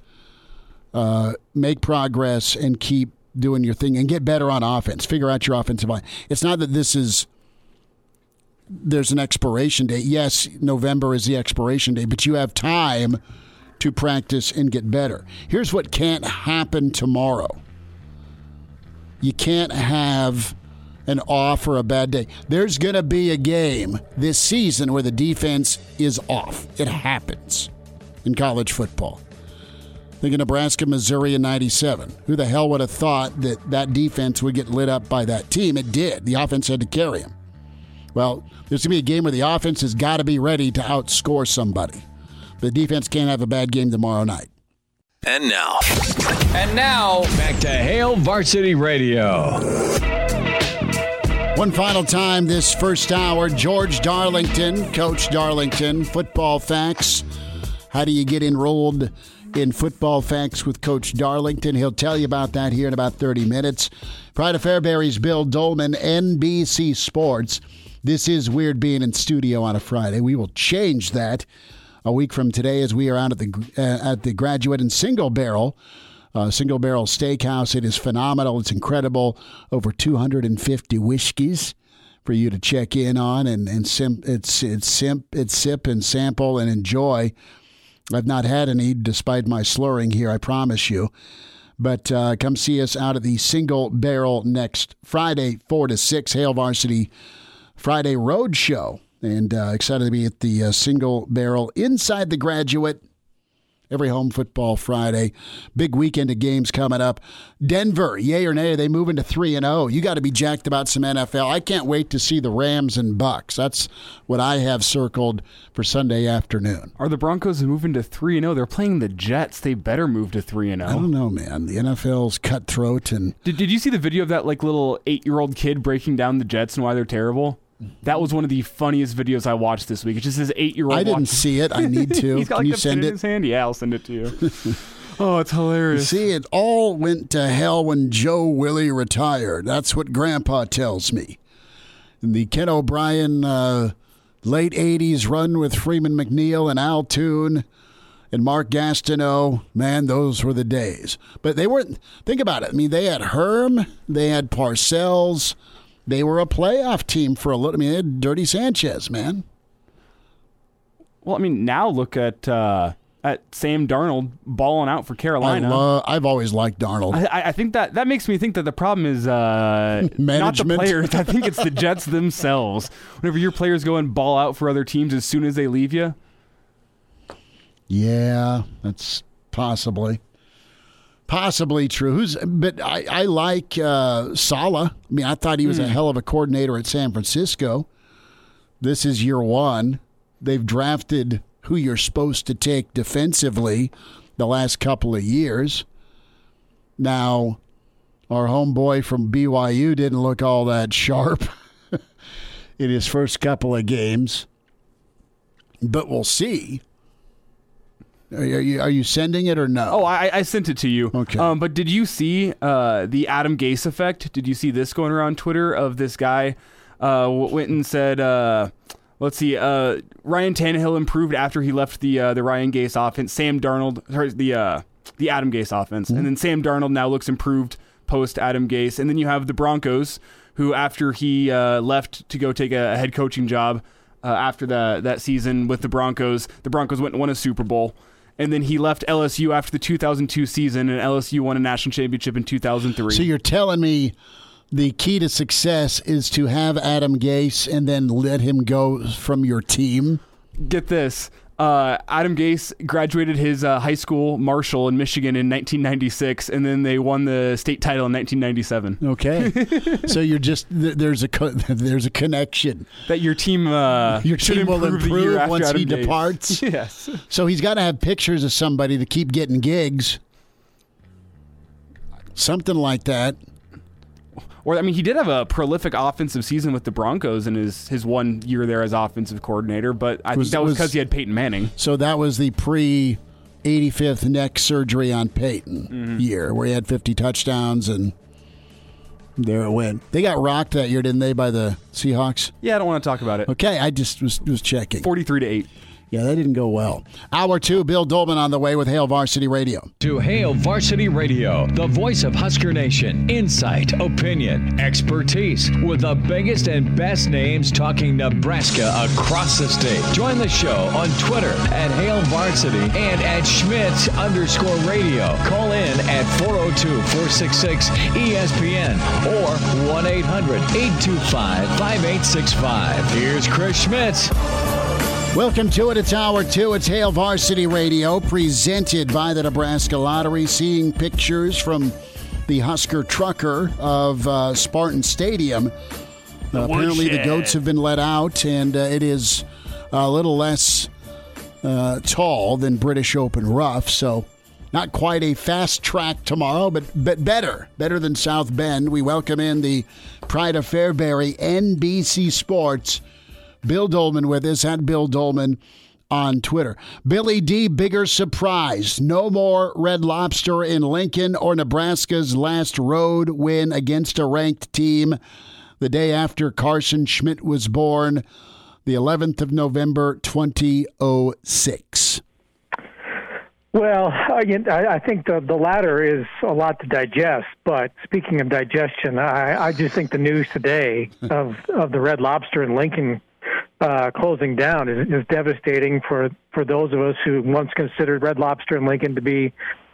Uh, make progress and keep doing your thing and get better on offense. Figure out your offensive line. It's not that this is there's an expiration date. Yes, November is the expiration date, but you have time to practice and get better. Here's what can't happen tomorrow you can't have an off or a bad day. There's going to be a game this season where the defense is off. It happens in college football. Think of Nebraska, Missouri in 97. Who the hell would have thought that that defense would get lit up by that team? It did. The offense had to carry them. Well, there's going to be a game where the offense has got to be ready to outscore somebody. The defense can't have a bad game tomorrow night. And now. And now, back to Hail Varsity Radio. One final time this first hour, George Darlington, Coach Darlington, Football Facts. How do you get enrolled in Football Facts with Coach Darlington? He'll tell you about that here in about 30 minutes. Pride of Fairbury's Bill Dolman, NBC Sports. This is weird being in studio on a Friday. We will change that a week from today as we are out at the uh, at the graduate and single barrel. Uh, single barrel steakhouse. It is phenomenal. It's incredible. Over 250 whiskeys for you to check in on and and sim, it's it's simp it's sip and sample and enjoy. I've not had any, despite my slurring here, I promise you. But uh, come see us out at the Single Barrel next Friday, 4 to 6, Hail Varsity Friday Road Show. And uh, excited to be at the uh, Single Barrel inside the graduate every home football Friday. Big weekend of games coming up. Denver, yay or nay, they move into 3 and 0? You got to be jacked about some NFL. I can't wait to see the Rams and Bucks. That's what I have circled for Sunday afternoon. Are the Broncos moving to 3 and 0? They're playing the Jets. They better move to 3 and 0. I don't know, man. The NFL's cutthroat and Did did you see the video of that like little 8-year-old kid breaking down the Jets and why they're terrible? That was one of the funniest videos I watched this week. It's just his eight year old. I didn't see it. I need to. He's got Can like you the send it? in his hand. Yeah, I'll send it to you. oh, it's hilarious. See, it all went to hell when Joe Willie retired. That's what Grandpa tells me. In the Ken O'Brien uh, late 80s run with Freeman McNeil and Al Toon and Mark Gastineau, man, those were the days. But they weren't, think about it. I mean, they had Herm, they had Parcells. They were a playoff team for a little. I mean, they had Dirty Sanchez, man. Well, I mean, now look at uh, at Sam Darnold balling out for Carolina. I love, I've always liked Darnold. I, I think that that makes me think that the problem is uh, not the players. I think it's the Jets themselves. Whenever your players go and ball out for other teams as soon as they leave you, Yeah, that's possibly possibly true. Who's but I, I like uh Saleh. I mean, I thought he was a hell of a coordinator at San Francisco. This is year one. They've drafted who you're supposed to take defensively the last couple of years. Now, our homeboy from BYU didn't look all that sharp in his first couple of games. But we'll see. Are you, are you sending it or no? Oh, I, I sent it to you. Okay. Um, but did you see uh, the Adam Gase effect? Did you see this going around Twitter of this guy uh, went and said, uh, let's see, uh, Ryan Tannehill improved after he left the uh, the Ryan Gase offense. Sam Darnold, sorry, the uh, the Adam Gase offense, and then Sam Darnold now looks improved post Adam Gase, and then you have the Broncos, who after he uh, left to go take a, head coaching job. Uh, after that that season with the Broncos, the Broncos went and won a Super Bowl and then he left LSU after the 2002 season, and LSU won a national championship in 2003. So you're telling me the key to success is to have Adam Gase and then let him go from your team? Get this. Uh, Adam Gase graduated his uh, high school Marshall in Michigan in 1996, and then they won the state title in 1997. Okay. so you're just th- there's a co- there's a connection. That your team uh, Your team will improve, the year improve after once Adam he Gase. departs? yes. So he's got to have pictures of somebody to keep getting gigs. Something like that. Or I mean, he did have a prolific offensive season with the Broncos in his his one year there as offensive coordinator, but I Was- think that was because he had Peyton Manning. So that was the pre 85th neck surgery on Peyton Mm-hmm. year where he had 50 touchdowns and there it went. They got rocked that year, didn't they, by the Seahawks? Yeah, I don't want to talk about it. Okay, I just was, was checking. 43 to eight. Yeah, that didn't go well. Hour two, Bill Dolman on the way with Hail Varsity Radio. To Hail Varsity Radio, the voice of Husker Nation. Insight, opinion, expertise, with the biggest and best names talking Nebraska across the state. Join the show on Twitter at Hail Varsity and at Schmitz underscore radio. Call in at 402-466-ESPN or 1-800-825-5865. Here's Chris Schmitz. Welcome to it. It's hour two. It's Hail Varsity Radio, presented by the Nebraska Lottery. Seeing pictures from the Husker trucker of uh, Spartan Stadium. Uh, apparently, the goats have been let out, and uh, it is a little less uh, tall than British Open Rough. So, not quite a fast track tomorrow, but but better, better than South Bend. We welcome in the Pride of Fairbury, NBC Sports. Bill Dolman with us at Bill Dolman on Twitter. Billy D, bigger surprise. No more Red Lobster in Lincoln or Nebraska's last road win against a ranked team the day after Carson Schmidt was born, the 11th of November, 2006. Well, I, I think the the latter is a lot to digest. But speaking of digestion, I, I just think the news today of of the Red Lobster in Lincoln uh, closing down is, is devastating for for those of us who once considered Red Lobster in Lincoln to be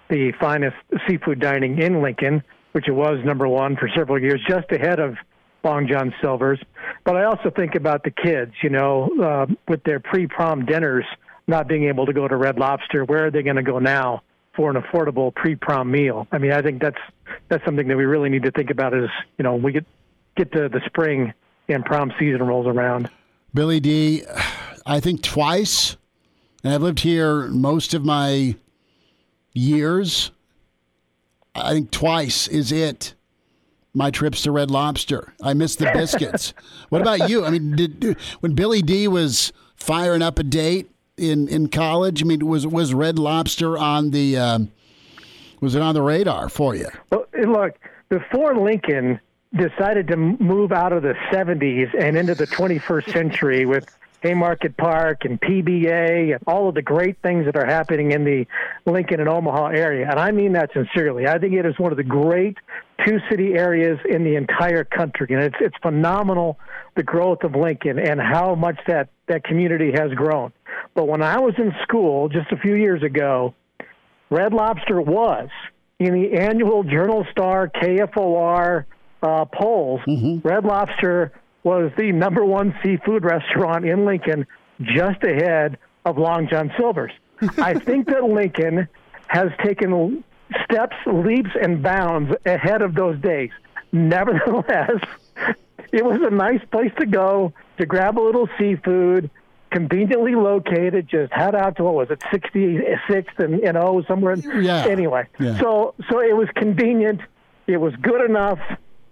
the finest seafood dining in Lincoln, which it was number one for several years, just ahead of Long John Silver's. But I also think about the kids, you know, uh, with their pre-prom dinners not being able to go to Red Lobster. Where are they going to go now for an affordable pre-prom meal? I mean, I think that's that's something that we really need to think about. As you know, we get get to the spring and prom season rolls around. Billy D, I think twice, and I've lived here most of my years. I think twice is it. My trips to Red Lobster. I miss the biscuits. what about you? I mean, did, when Billy D was firing up a date in, in college, I mean, was was Red Lobster on the um, was it on the radar for you? Well, look, before Lincoln decided to move out of the 70s and into the 21st century with Haymarket Park and PBA and all of the great things that are happening in the Lincoln and Omaha area. And I mean that sincerely. I think it is one of the great two city areas in the entire country. And it's, it's phenomenal the growth of Lincoln and how much that, that community has grown. But when I was in school just a few years ago, Red Lobster was in the annual Journal Star KFOR uh, polls. Mm-hmm. Red Lobster was the number one seafood restaurant in Lincoln, just ahead of Long John Silver's. I think that Lincoln has taken steps, leaps, and bounds ahead of those days. Nevertheless, it was a nice place to go to grab a little seafood, conveniently located. Just head out to what was it, 66th and you know somewhere. In, yeah. Anyway, yeah. so so it was convenient. It was good enough,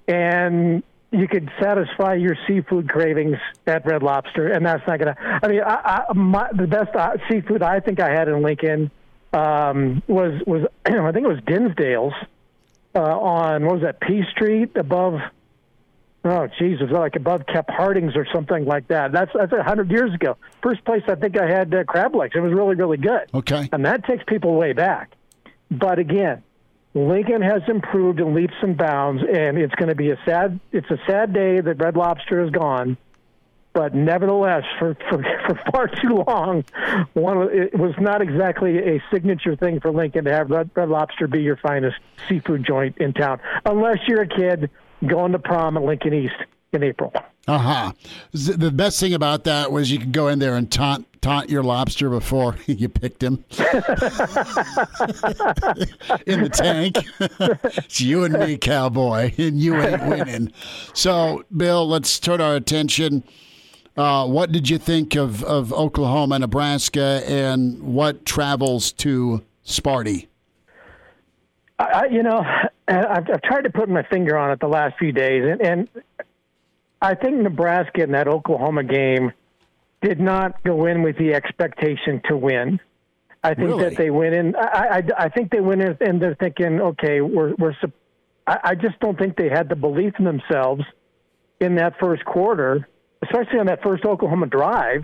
and you could satisfy your seafood cravings at Red Lobster, and that's not gonna. I mean, I, I, my, the best uh, seafood I think I had in Lincoln um, was was I think it was Dinsdale's uh, on what was that P Street above. Oh, Jesus, like above Kep Harding's or something like that. That's that's a hundred years ago. First place I think I had uh, crab legs. It was really really good. Okay, and that takes people way back. But again, Lincoln has improved in leaps and bounds, and it's going to be a sad. It's a sad day that Red Lobster is gone, but nevertheless, for for, for far too long, one it was not exactly a signature thing for Lincoln to have Red, Red Lobster be your finest seafood joint in town, unless you're a kid going to prom at Lincoln East in April. Uh huh. The best thing about that was you could go in there and taunt taunt your lobster before you picked him in the tank. it's you and me, cowboy, and you ain't winning. So, Bill, let's turn our attention. Uh, what did you think of, of Oklahoma, Nebraska, and what travels to Sparty? I, you know, I've, I've tried to put my finger on it the last few days, and, and I think Nebraska in that Oklahoma game did not go in with the expectation to win. I think really? that they went in. I, I, I think they went in and they're thinking, okay, we're we're. I, I just don't think they had the belief in themselves in that first quarter, especially on that first Oklahoma drive,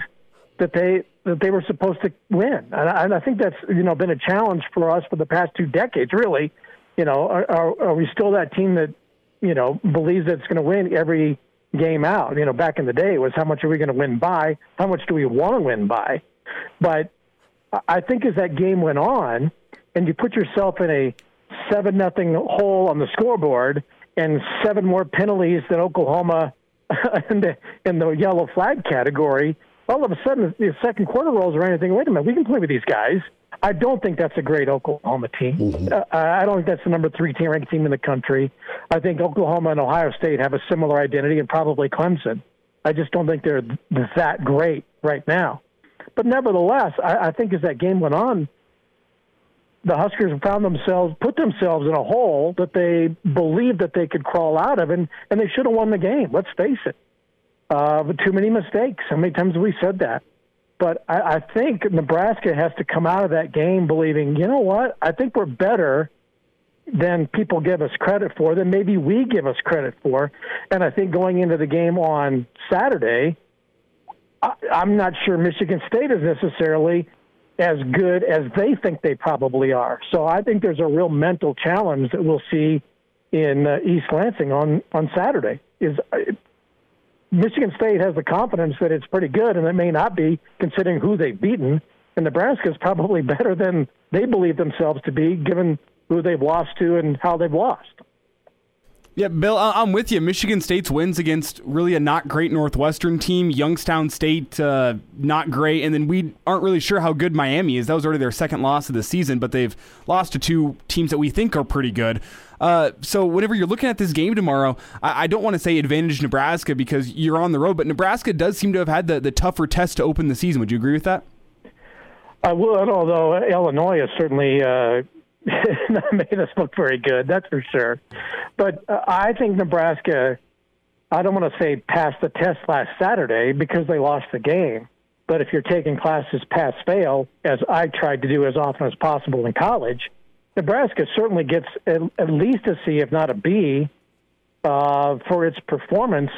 that they that they were supposed to win. And I, and I think that's you know been a challenge for us for the past two decades. Really, you know, are, are, are we still that team that you know believes that it's going to win every game out. You know, back in the day was how much are we going to win by? How much do we want to win by? But I think as that game went on, and you put yourself in a seven nothing hole on the scoreboard, and seven more penalties than Oklahoma in the in the yellow flag category. All of a sudden, the second quarter rolls around, and think, "Wait a minute, we can play with these guys." I don't think that's a great Oklahoma team. Mm-hmm. Uh, I don't think that's the number three team ranked team in the country. I think Oklahoma and Ohio State have a similar identity, and probably Clemson. I just don't think they're that great right now. But nevertheless, I, I think as that game went on, the Huskers found themselves put themselves in a hole that they believed that they could crawl out of, and and they should have won the game. Let's face it. Uh, but too many mistakes. How many times have we said that? But I, I think Nebraska has to come out of that game believing, you know what? I think we're better than people give us credit for, than maybe we give us credit for. And I think going into the game on Saturday, I, I'm not sure Michigan State is necessarily as good as they think they probably are. So I think there's a real mental challenge that we'll see in uh, East Lansing on on Saturday. Is Michigan State has the confidence that it's pretty good, and it may not be considering who they've beaten And Nebraska is probably better than they believe themselves to be, given who they've lost to and how they've lost. Yeah, Bill, I'm with you. Michigan State's wins against really a not great Northwestern team, Youngstown State, uh, not great, and then we aren't really sure how good Miami is. That was already their second loss of the season, but they've lost to two teams that we think are pretty good. Uh, so whenever you're looking at this game tomorrow, I, I don't want to say advantage Nebraska because you're on the road, but Nebraska does seem to have had the, the tougher test to open the season. Would you agree with that? I would, although Illinois has certainly uh, made us look very good, that's for sure. But uh, I think Nebraska, I don't want to say passed the test last Saturday because they lost the game. But if you're taking classes pass fail, as I tried to do as often as possible in college, Nebraska certainly gets at, at least a C, if not a B, uh, for its performance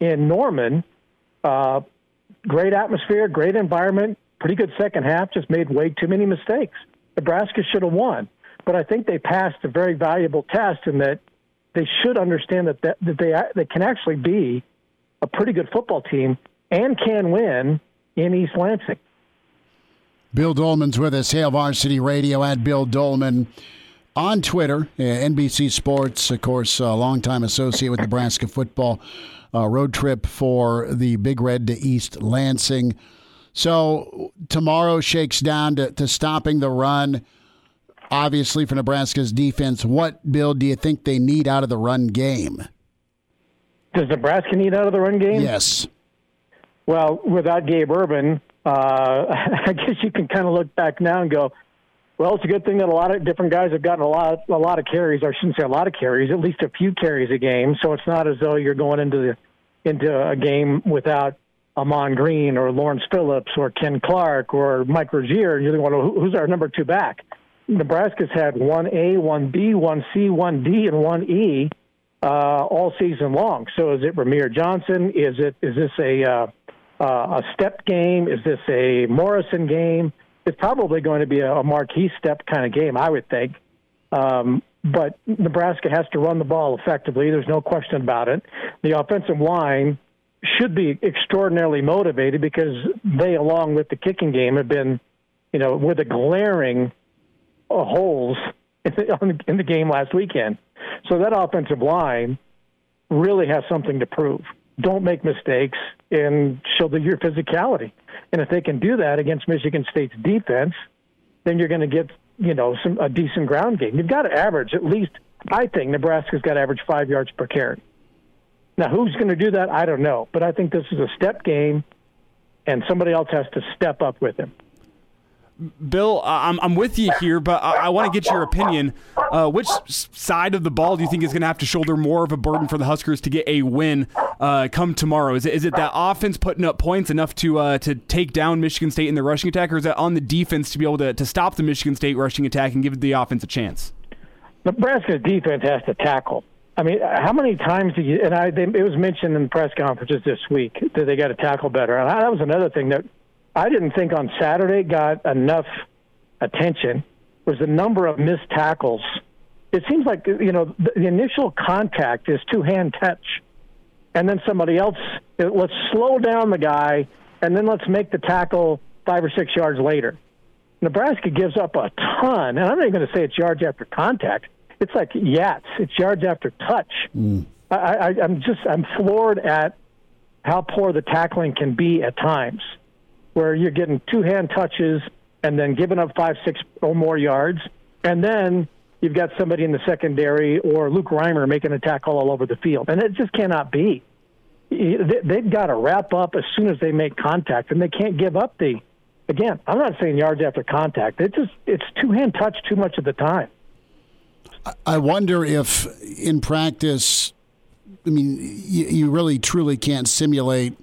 in Norman. Uh, great atmosphere, great environment, pretty good second half, just made way too many mistakes. Nebraska should have won. But I think they passed a very valuable test in that they should understand that, that, that they, they can actually be a pretty good football team and can win in East Lansing. Bill Dolman's with us, Hail Varsity Radio at Bill Dolman on Twitter. Uh, NBC Sports, of course, a longtime associate with Nebraska football. Uh, road trip for the Big Red to East Lansing. So tomorrow shakes down to, to stopping the run. Obviously, for Nebraska's defense, what, Bill, do you think they need out of the run game? Does Nebraska need out of the run game? Yes. Well, without Gabe Ervin, uh, I guess you can kind of look back now and go, well, it's a good thing that a lot of different guys have gotten a lot, a lot of carries. Or I shouldn't say a lot of carries, at least a few carries a game. So it's not as though you're going into the into a game without Ahman Green or Lawrence Phillips or Ken Clark or Mike Rozier, you're going, well, who's our number two back? Nebraska's had one A, one B, one C, one D, and one E uh, all season long. So is it Rahmir Johnson? Is it is this a uh, uh, a Stepp game? Is this a Morrison game? It's probably going to be a, Markese Stepp kind of game, I would think. Um, but Nebraska has to run the ball effectively. There's no question about it. The offensive line should be extraordinarily motivated because they, along with the kicking game, have been, you know, with a glaring Uh, holes in the, in the game last weekend. So that offensive line really has something to prove. Don't make mistakes and show the, your physicality. And if they can do that against Michigan State's defense, then you're going to get, you know, some a decent ground game. You've got to average at least. I think Nebraska's got to average five yards per carry. Now, who's going to do that? I don't know. But I think this is a Stepp game, and somebody else has to step up with him. Bill, I'm, I'm with you here, but I, I want to get your opinion. Uh, which side of the ball do you think is going to have to shoulder more of a burden for the Huskers to get a win uh, come tomorrow? Is it is it that offense putting up points enough to uh, to take down Michigan State in the rushing attack, or is it on the defense to be able to, to stop the Michigan State rushing attack and give the offense a chance? Nebraska's defense has to tackle. I mean, how many times did you? And I, they, it was mentioned in the press conferences this week that they got to tackle better. And I, that was another thing that I didn't think on Saturday got enough attention was the number of missed tackles. It seems like you know the, the initial contact is two hand touch, and then somebody else. Let's slow down the guy, and then let's make the tackle five or six yards later. Nebraska gives up a ton, and I'm not even going to say it's yards after contact it's like yats. It's yards after touch. Mm. I, I, I'm just I'm floored at how poor the tackling can be at times, where you're getting two hand touches and then giving up five, six or more yards, and then you've got somebody in the secondary or Luke Reimer making a tackle all over the field, and it just cannot be. They've got to wrap up as soon as they make contact, and they can't give up the. Again, I'm not saying yards after contact. It's just it's two hand touch too much of the time. I wonder if in practice, I mean, you, you really truly can't simulate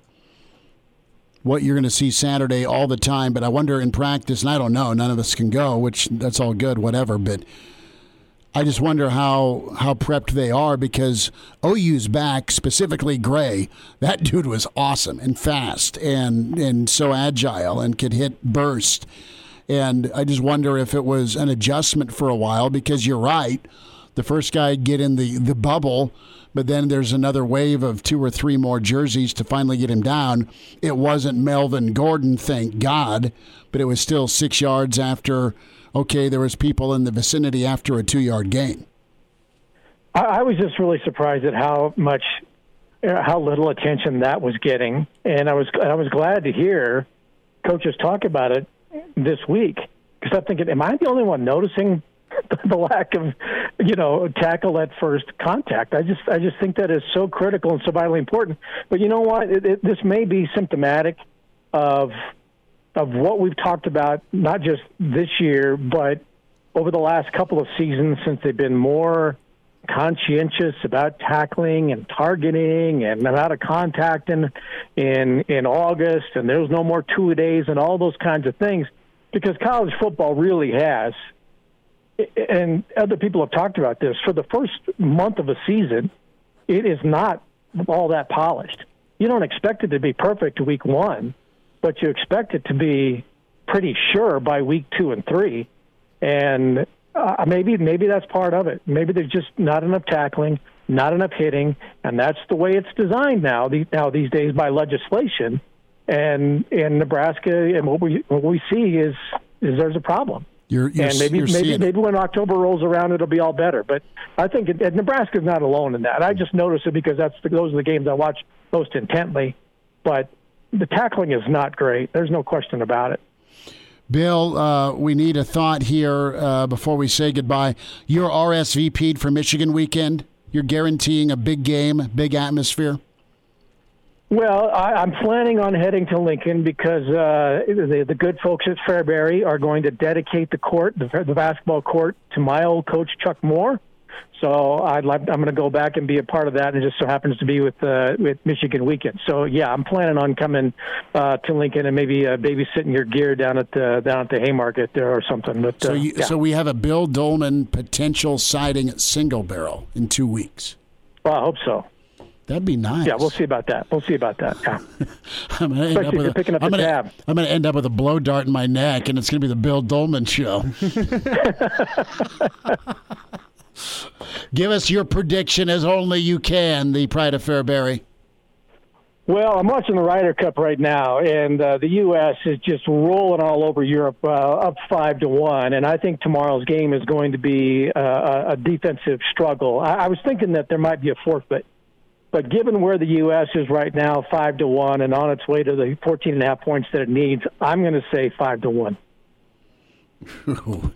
what you're going to see Saturday all the time. But I wonder in practice, and I don't know, none of us can go, which that's all good, whatever. But I just wonder how how prepped they are because OU's back, specifically Gray. That dude was awesome and fast and and so agile and could hit burst. And I just wonder if it was an adjustment for a while because you're right. the first guy get in the, the bubble, but then there's another wave of two or three more jerseys to finally get him down. It wasn't Melvin Gordon, thank God, but it was still six yards after. Okay, there was people in the vicinity after a two yard gain. I, was just really surprised at how much, uh, how little attention that was getting, and I was I was glad to hear coaches talk about it this week because I'm thinking, am I the only one noticing the lack of, you know, tackle at first contact? I just I just think that is so critical and so vitally important. But you know what? It, it, this may be symptomatic of of what we've talked about, not just this year, but over the last couple of seasons since they've been more conscientious about tackling and targeting and amount of contact in in in August and there's no more two days and all those kinds of things because college football really has and other people have talked about this for the first month of a season it is not all that polished you don't expect it to be perfect week 1 but you expect it to be pretty sure by week 2 and 3 and uh, maybe maybe that's part of it. Maybe there's just not enough tackling, not enough hitting, and that's the way it's designed now. The, now these days by legislation, and in Nebraska, and what we what we see is is there's a problem. You're, you're, and maybe maybe maybe when October rolls around, it'll be all better. But I think it, and Nebraska's not alone in that. I just notice it because that's the, those are the games I watch most intently. But the tackling is not great. There's no question about it. Bill, uh, we need a thought here uh, before we say goodbye. You're RSVP'd for Michigan weekend. You're guaranteeing a big game, big atmosphere. Well, I, I'm planning on heading to Lincoln because uh, the, the good folks at Fairbury are going to dedicate the court, the, the basketball court, to my old coach Chuck Moore. So I'd like, I'm going to go back and be a part of that, and it just so happens to be with uh, with Michigan weekend. So yeah, I'm planning on coming uh, to Lincoln and maybe uh, babysitting your gear down at the down at the Haymarket there or something. But so, uh, you, yeah. so we have a Bill Dolman potential sighting at Single Barrel in two weeks. Well, I hope so. That'd be nice. Yeah, we'll see about that. We'll see about that. Yeah. I'm gonna end up with a, up I'm gonna. I'm gonna end up with a blow dart in my neck, and it's gonna be the Bill Dolman show. Give us your prediction as only you can, the Pride of Fairbury. Well, I'm watching the Ryder Cup right now, and uh, the U.S. is just rolling all over Europe, uh, up five to one. And I think tomorrow's game is going to be uh, a defensive struggle. I-, I was thinking that there might be a forfeit, but given where the U.S. is right now, five to one, and on its way to the 14 and a half points that it needs, I'm going to say five to one.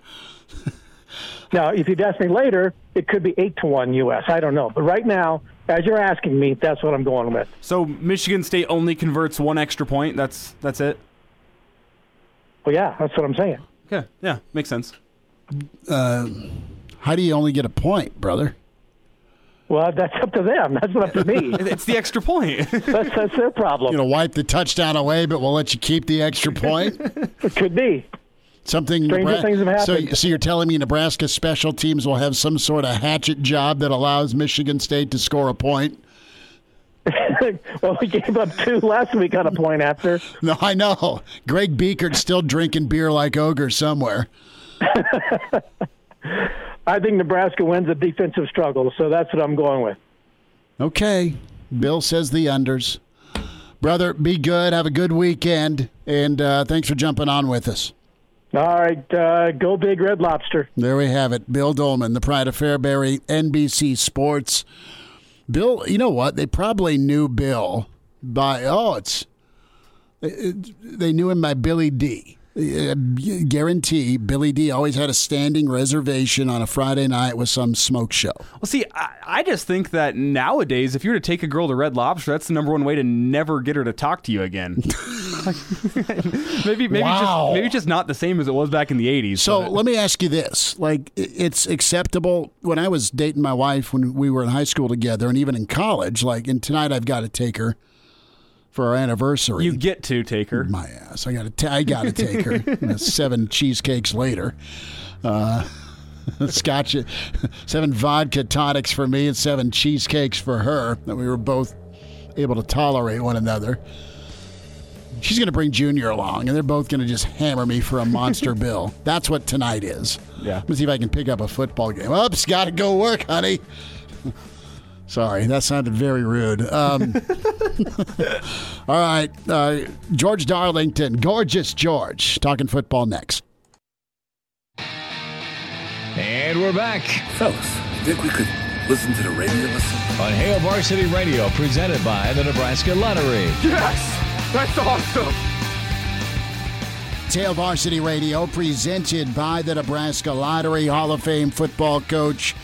Now, if you'd ask me later, it could be eight to one U.S. I don't know, but right now, as you're asking me, that's what I'm going with. So Michigan State only converts one extra point. That's that's it. Well, yeah, that's what I'm saying. Okay, yeah, makes sense. Uh, how do you only get a point, brother? Well, that's up to them. That's not up to me. it's the extra point. that's, that's their problem. You know, wipe the touchdown away, but we'll let you keep the extra point. it could be. Something stranger Nebra- things have happened. So, so you're telling me Nebraska special teams will have some sort of hatchet job that allows Michigan State to score a point? well, we gave up two last week on a point after. No, I know. Greg Biekert's still drinking beer like ogre somewhere. I think Nebraska wins a defensive struggle, so that's what I'm going with. Okay. Bill says the unders. Brother, be good. Have a good weekend. And uh, thanks for jumping on with us. All right, uh, go big red lobster. There we have it. Bill Dolman, the pride of Fairbury, NBC Sports. Bill, you know what? They probably knew Bill by oh, it's they knew him by Billy D. Uh, guarantee Billy D always had a standing reservation on a Friday night with some smoke show. Well, see, I, I, just think that nowadays, if you were to take a girl to Red Lobster, that's the number one way to never get her to talk to you again. maybe, maybe wow. just maybe just not the same as it was back in the '80s. So but. let me ask you this: like, it's acceptable when I was dating my wife when we were in high school together, and even in college. Like, and tonight I've got to take her for our anniversary. You get to take her. My ass. I got to. I got to take her. seven cheesecakes later. Uh, scotch, seven vodka tonics for me and seven cheesecakes for her. That we were both able to tolerate one another. She's going to bring Junior along, and they're both going to just hammer me for a monster bill. That's what tonight is. Yeah. Let me see if I can pick up a football game. Oops, got to go work, honey. Sorry, that sounded very rude. Um, all right, uh, George Darlington, gorgeous George, talking football next. And we're back. Fellas, you think we could listen to the radio listen? On Hail Varsity Radio, presented by the Nebraska Lottery. Yes! That's awesome! Hail Varsity Radio, presented by the Nebraska Lottery, Hall of Fame football coach.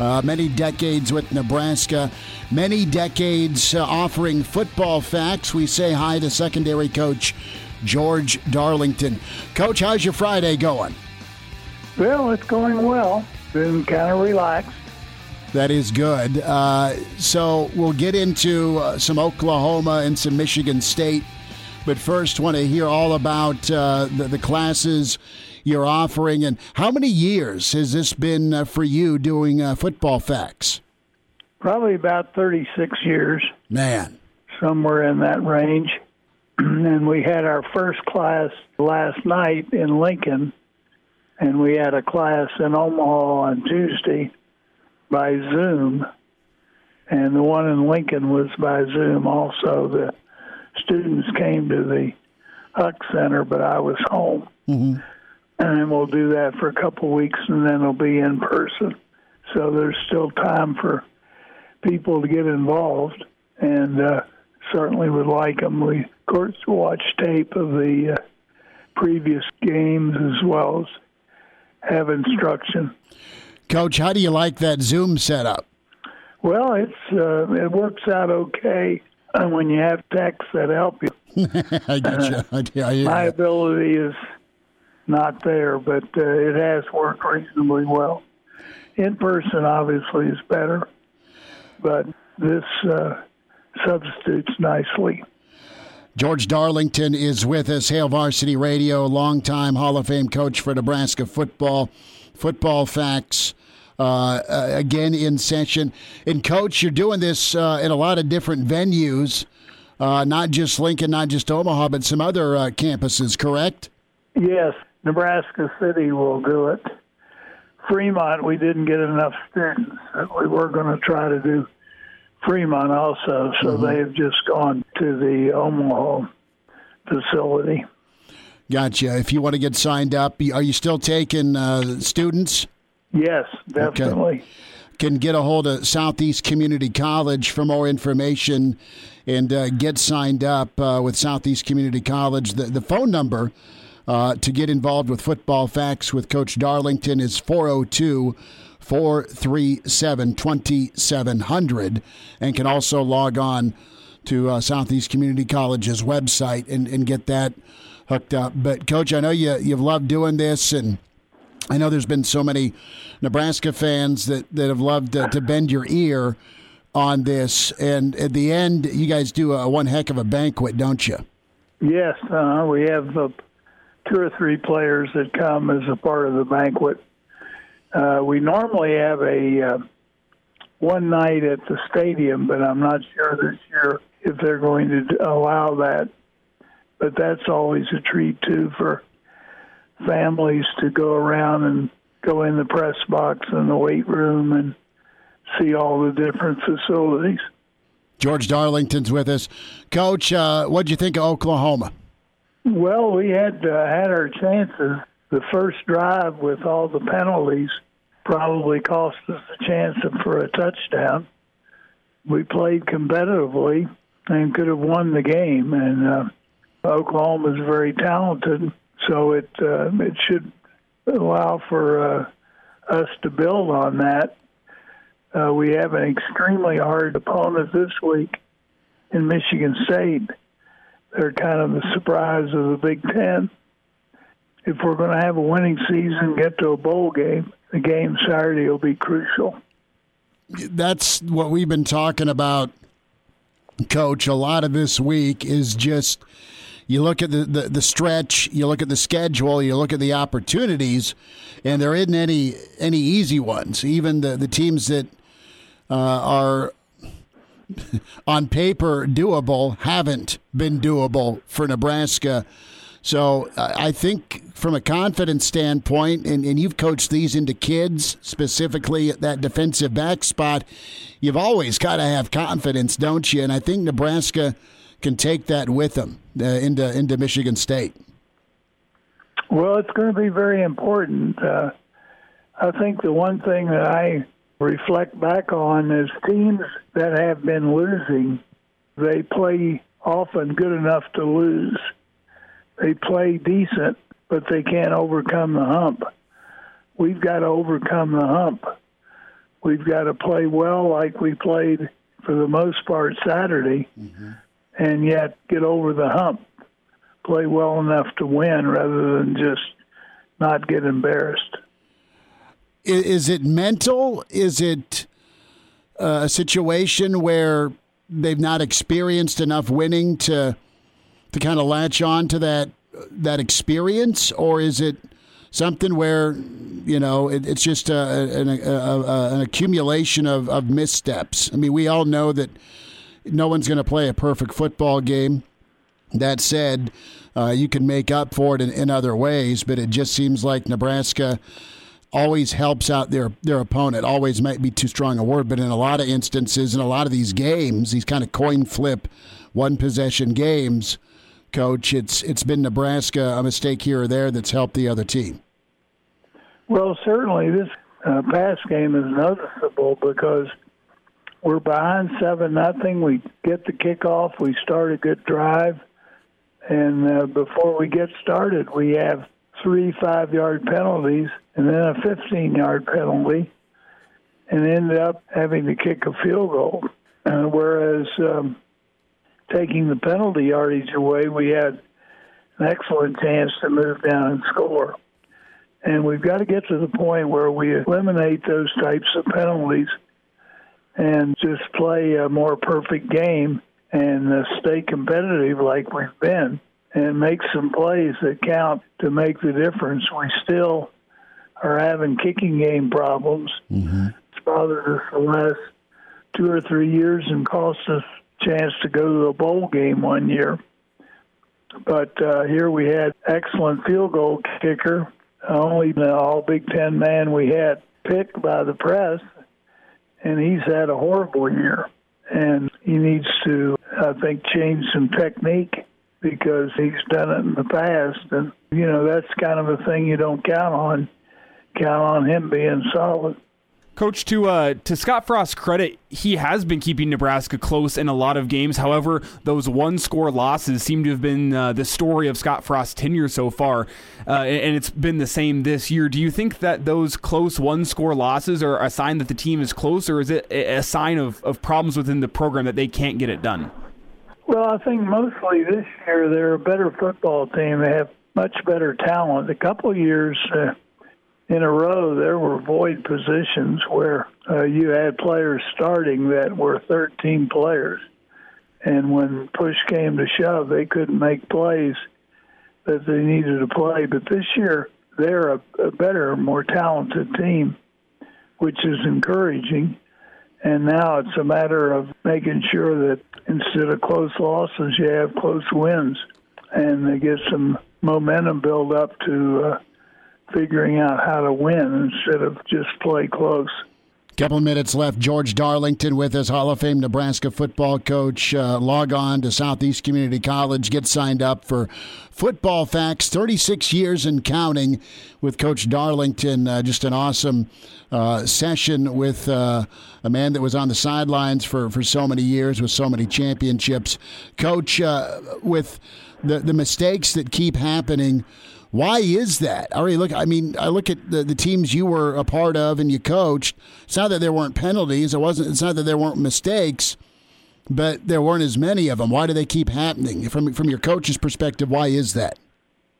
Uh, many decades with Nebraska, many decades uh, offering football facts. We say hi to secondary coach George Darlington. Coach, how's your Friday going? Well, it's going well. Been kind of relaxed. That is good. Uh, so we'll get into uh, some Oklahoma and some Michigan State. But first, want to hear all about uh, the, the, classes you're offering and how many years has this been uh, for you doing uh, football facts? Probably about 36 years. Man. Somewhere in that range. and we had our first class last night in Lincoln and we had a class in Omaha on Tuesday by Zoom, and the one in Lincoln was by Zoom also. The students came to the Huck Center, but I was home. Mm-hmm. And we'll do that for a couple of weeks, and then it'll be in person. So there's still time for people to get involved, and uh, certainly would like them. We, of course, watch tape of the uh, previous games as well as have instruction. Coach, how do you like that Zoom setup? Well, it's uh, it works out okay and when you have techs that help you. I get you. Uh, my ability is not there, but uh, it has worked reasonably well. In person, obviously, is better, but this uh, substitutes nicely. George Darlington is with us, Hail Varsity Radio, longtime Hall of Fame coach for Nebraska football. Football facts. Uh, uh, again in session. And, Coach, you're doing this uh, in a lot of different venues, uh, not just Lincoln, not just Omaha, but some other uh, campuses, correct? Yes. Nebraska City will do it. Fremont, we didn't get enough students. We were going to try to do Fremont also, so mm-hmm. they've just gone to the Omaha facility. Gotcha. If you want to get signed up, are you still taking uh, students? Yes, definitely. Okay. Can get a hold of Southeast Community College for more information and uh, get signed up uh, with Southeast Community College. The, the phone number uh, to get involved with Football Facts with Coach Darlington is 402 437 2700 and can also log on to uh, Southeast Community College's website and, and get that hooked up. But, Coach, I know you, you've loved doing this, and I know there's been so many Nebraska fans that, that have loved to, to bend your ear on this. And at the end, you guys do a one heck of a banquet, don't you? Yes, uh, we have uh, two or three players that come as a part of the banquet. Uh, we normally have a uh, one night at the stadium, but I'm not sure this year if they're going to allow that. But that's always a treat too for families to go around and go in the press box and the weight room and see all the different facilities. George Darlington's with us, Coach. Uh, what do you think of Oklahoma? Well, we had uh, had our chances the first drive with all the penalties probably cost us a chance for a touchdown. We played competitively and could have won the game. And uh, Oklahoma is very talented, so it uh, it should allow for uh, us to build on that. Uh, we have an extremely hard opponent this week in Michigan State. They're kind of the surprise of the Big Ten if we're going to have a winning season, get to a bowl game, the game Saturday will be crucial. That's what we've been talking about, Coach. A lot of this week is just you look at the, the, the stretch, you look at the schedule, you look at the opportunities, and there isn't any any easy ones. Even the, the teams that uh, are on paper doable haven't been doable for Nebraska. So I think from a confidence standpoint, and, and you've coached these into kids, specifically at that defensive back spot, you've always got to have confidence, don't you? And I think Nebraska can take that with them uh, into into Michigan State. Well, it's going to be very important. Uh, I think the one thing that I reflect back on is teams that have been losing, they play often good enough to lose they play decent, but they can't overcome the hump. We've got to overcome the hump. We've got to play well like we played for the most part Saturday, mm-hmm. and yet get over the hump. Play well enough to win rather than just not get embarrassed. Is it mental? Is it uh, a situation where they've not experienced enough winning to to kind of latch on to that that experience, or is it something where you know it, it's just a, an, a, a, an accumulation of, of missteps? I mean, we all know that no one's going to play a perfect football game. That said, uh, you can make up for it in, in other ways, but it just seems like Nebraska always helps out their their opponent. Always might be too strong a word, but in a lot of instances, in a lot of these games, these kind of coin flip, one possession games, coach. It's it's been Nebraska a mistake here or there that's helped the other team. Well, certainly this uh, pass game is noticeable because we're behind seven nothing. We get the kickoff. We start a good drive, and uh, before we get started, we have three five yard penalties and then a 15 yard penalty, and ended up having to kick a field goal. Uh, whereas um, taking the penalty yardage away, we had an excellent chance to move down and score. And we've got to get to the point where we eliminate those types of penalties and just play a more perfect game and uh, stay competitive like we've been and make some plays that count to make the difference. We still are having kicking game problems. Mm-hmm. It's bothered us the last two or three years and cost us chance to go to a bowl game one year. But uh, here we had excellent field goal kicker, only the All Big Ten man we had picked by the press, and he's had a horrible year. And he needs to, I think, change some technique because he's done it in the past. And, you know, that's kind of a thing you don't count on. Count on him being solid. Coach, to uh, to Scott Frost's credit, he has been keeping Nebraska close in a lot of games. However, those one score losses seem to have been uh, the story of Scott Frost's tenure so far, uh, and it's been the same this year. Do you think that those close one score losses are a sign that the team is close, or is it a sign of, of problems within the program that they can't get it done? Well, I think mostly this year they're a better football team. They have much better talent. A couple years uh, in a row, there were void positions where uh, you had players starting that were 13 players. And when push came to shove, they couldn't make plays that they needed to play. But this year, they're a, a better, more talented team, which is encouraging. And now it's a matter of making sure that instead of close losses, you have close wins and they get some momentum build up to uh, figuring out how to win instead of just play close. Couple minutes left. George Darlington with us, Hall of Fame Nebraska football coach. Uh, log on to Southeast Community College. Get signed up for Football Facts. 36 years and counting with Coach Darlington. Uh, just an awesome uh, session with uh, a man that was on the sidelines for, for so many years with so many championships. Coach, uh, with the, the mistakes that keep happening why is that? I look. I mean, I look at the, the teams you were a part of and you coached. It's not that there weren't penalties. It wasn't. It's not that there weren't mistakes, but there weren't as many of them. Why do they keep happening? From from your coach's perspective, why is that?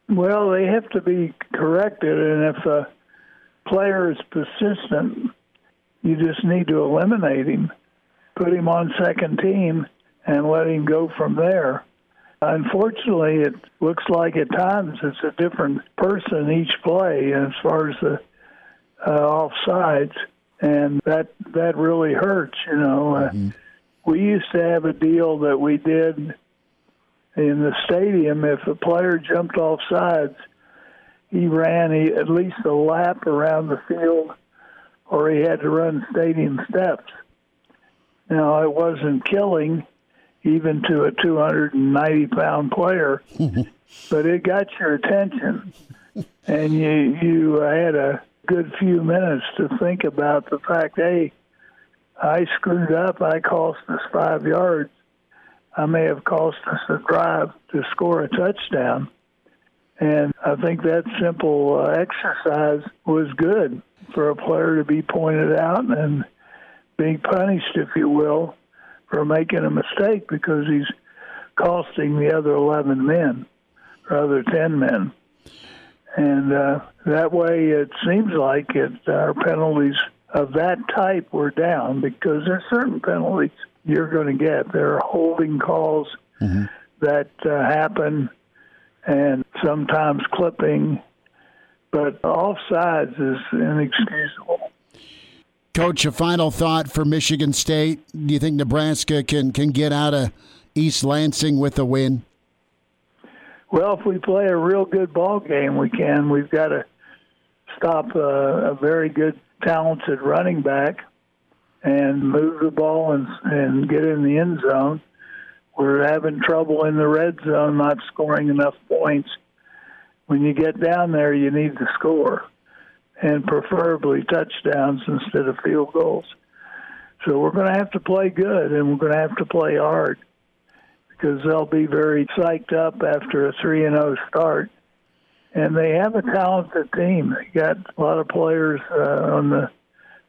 Well, they have to be corrected, and if a player is persistent, you just need to eliminate him, put him on second team, and let him go from there. Unfortunately, it looks like at times it's a different person each play as far as the uh, offsides, and that that really hurts. You know, uh, mm-hmm. we used to have a deal that we did in the stadium. If a player jumped off sides, he ran at least a lap around the field, or he had to run stadium steps. Now, it wasn't killing, even to a 290 pound player, but it got your attention, and you you had a good few minutes to think about the fact, hey, I screwed up. I cost us five yards. I may have cost us a drive to score a touchdown. And I think that simple uh, exercise was good for a player to be pointed out and being punished, if you will, for making a mistake because he's costing the other 11 men or other 10 men. And uh, that way it seems like it, our penalties of that type were down because there are certain penalties you're going to get. There are holding calls mm-hmm. that uh, happen and sometimes clipping, but offsides is inexcusable. Coach, a final thought for Michigan State. Do you think Nebraska can, can get out of East Lansing with a win? Well, if we play a real good ball game, we can. We've got to stop a, a very good, talented running back and move the ball and, and get in the end zone. We're having trouble in the red zone, not scoring enough points. When you get down there, you need to score, and preferably touchdowns instead of field goals. So we're going to have to play good, and we're going to have to play hard because they'll be very psyched up after a three and zero oh start. And they have a talented team. They got a lot of players uh, on the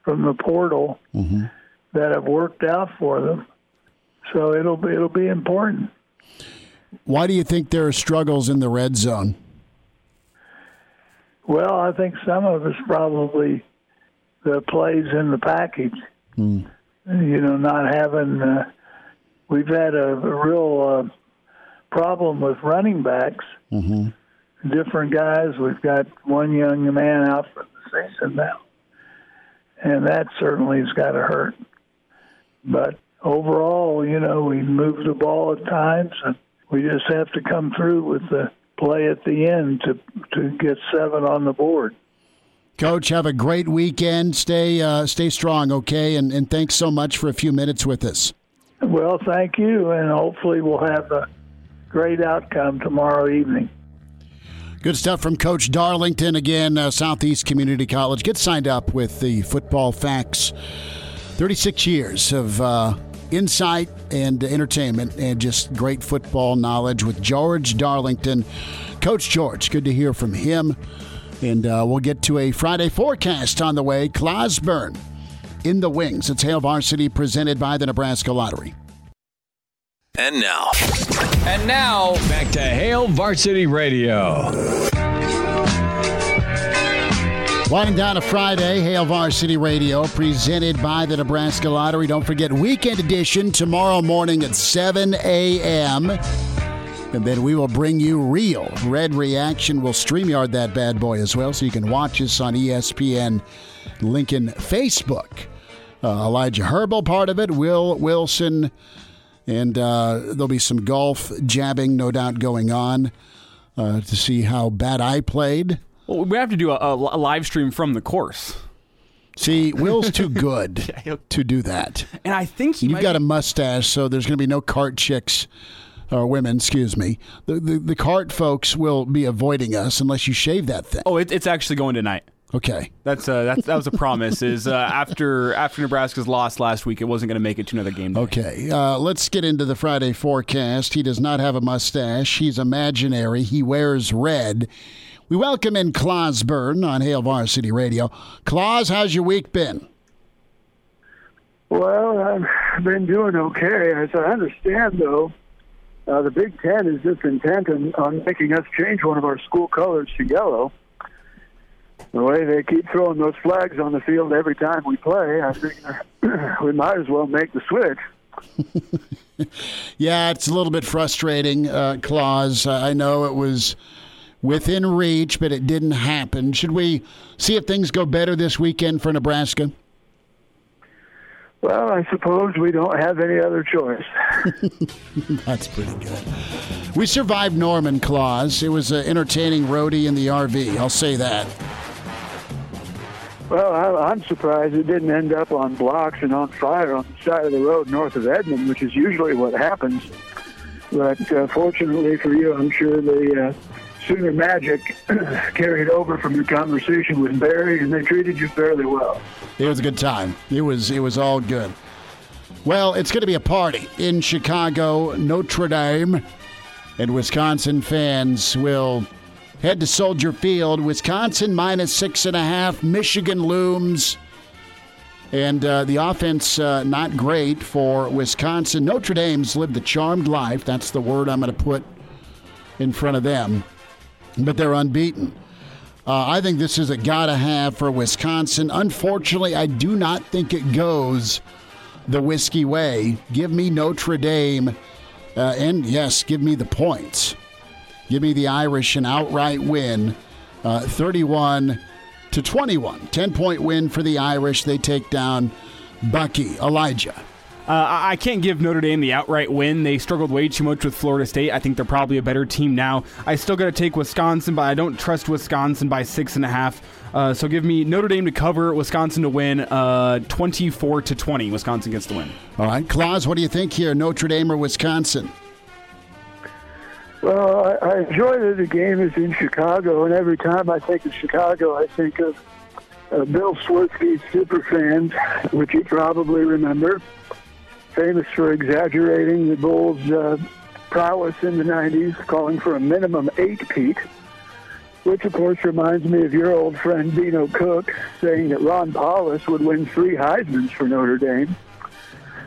from the portal mm-hmm. that have worked out for them. So it'll be it'll be important. Why do you think there are struggles in the red zone? Well, I think some of it's probably the plays in the package. Mm. You know, not having. Uh, we've had a, a real uh, problem with running backs. Mm-hmm. Different guys. We've got one young man out for the season now, and that certainly has got to hurt. But overall, you know, we move the ball at times, and we just have to come through with the play at the end to to get seven on the board. Coach, have a great weekend. Stay uh, stay strong, okay? And and thanks so much for a few minutes with us. Well, thank you, and hopefully we'll have a great outcome tomorrow evening. Good stuff from Coach Darlington again, uh, Southeast Community College. Get signed up with the Football Facts. 36 years of uh, insight and entertainment and just great football knowledge with George Darlington. Coach George, good to hear from him. And uh, we'll get to a Friday forecast on the way. Clauseborne in the wings. It's Hail Varsity presented by the Nebraska Lottery. And now. And now, back to Hail Varsity Radio. Winding down a Friday, Hail Varsity Radio, presented by the Nebraska Lottery. Don't forget, weekend edition tomorrow morning at 7 a.m. And then we will bring you real red reaction. We'll StreamYard that bad boy as well, so you can watch us on ESPN Lincoln Facebook. Uh, Elijah Herbal, part of it, Will Wilson, and uh, there'll be some golf jabbing, no doubt, going on uh, to see how bad I played. Well, we have to do a, a, live stream from the course. See, Will's too good to do that. And I think you've got be- a mustache, so there's going to be no cart chicks or women, excuse me. The, the, the cart folks will be avoiding us unless you shave that thing. Oh, it, it's actually going tonight. Okay, that's uh, that's that was a promise. is uh, after after Nebraska's loss last week, it wasn't going to make it to another game. Day. Okay, uh, let's get into the Friday forecast. He does not have a mustache. He's imaginary. He wears red. We welcome in Clauseborne on Hail Varsity Radio. Claus, how's your week been? Well, I've been doing okay. As I understand, though, uh, the Big Ten is just intent on, on making us change one of our school colors to yellow. The way they keep throwing those flags on the field every time we play, I think we might as well make the switch. yeah, it's a little bit frustrating, uh, Claus. I know it was within reach, but it didn't happen. Should we see if things go better this weekend for Nebraska? Well, I suppose we don't have any other choice. That's pretty good. We survived Norman Claus. It was an entertaining roadie in the RV. I'll say that. Well, I, am surprised it didn't end up on blocks and on fire on the side of the road north of Edmond, which is usually what happens. But uh, fortunately for you, I'm sure the uh, Sooner Magic carried over from your conversation with Barry, and they treated you fairly well. It was a good time. It was it was all good. Well, it's going to be a party in Chicago, Notre Dame, and Wisconsin fans will head to Soldier Field. Wisconsin minus six and a half. Michigan looms. And uh, the offense, uh, not great for Wisconsin. Notre Dame's lived a charmed life. That's the word I'm going to put in front of them. But they're unbeaten. Uh, I think this is a gotta have for Wisconsin. Unfortunately, I do not think it goes the whiskey way. Give me Notre Dame. Uh, and yes, give me the points. Give me the Irish an outright win, uh, 31 to 21. 10 point win for the Irish. They take down Bucky, Elijah. Uh, I can't give Notre Dame the outright win. They struggled way too much with Florida State. I think they're probably a better team now. I still got to take Wisconsin, but I don't trust Wisconsin by six and a half. Uh, so give me Notre Dame to cover, Wisconsin to win, uh, 24 to 20. Wisconsin gets the win. All right, Claus, what do you think here, Notre Dame or Wisconsin? Well, I, I enjoy that the game is in Chicago, and every time I think of Chicago, I think of uh, Bill Swerski's super fans, which you probably remember, famous for exaggerating the Bulls' uh, prowess in the 90s, calling for a minimum eight peat, which of course reminds me of your old friend Dino Cook saying that Ron Powlus would win three Heisman's for Notre Dame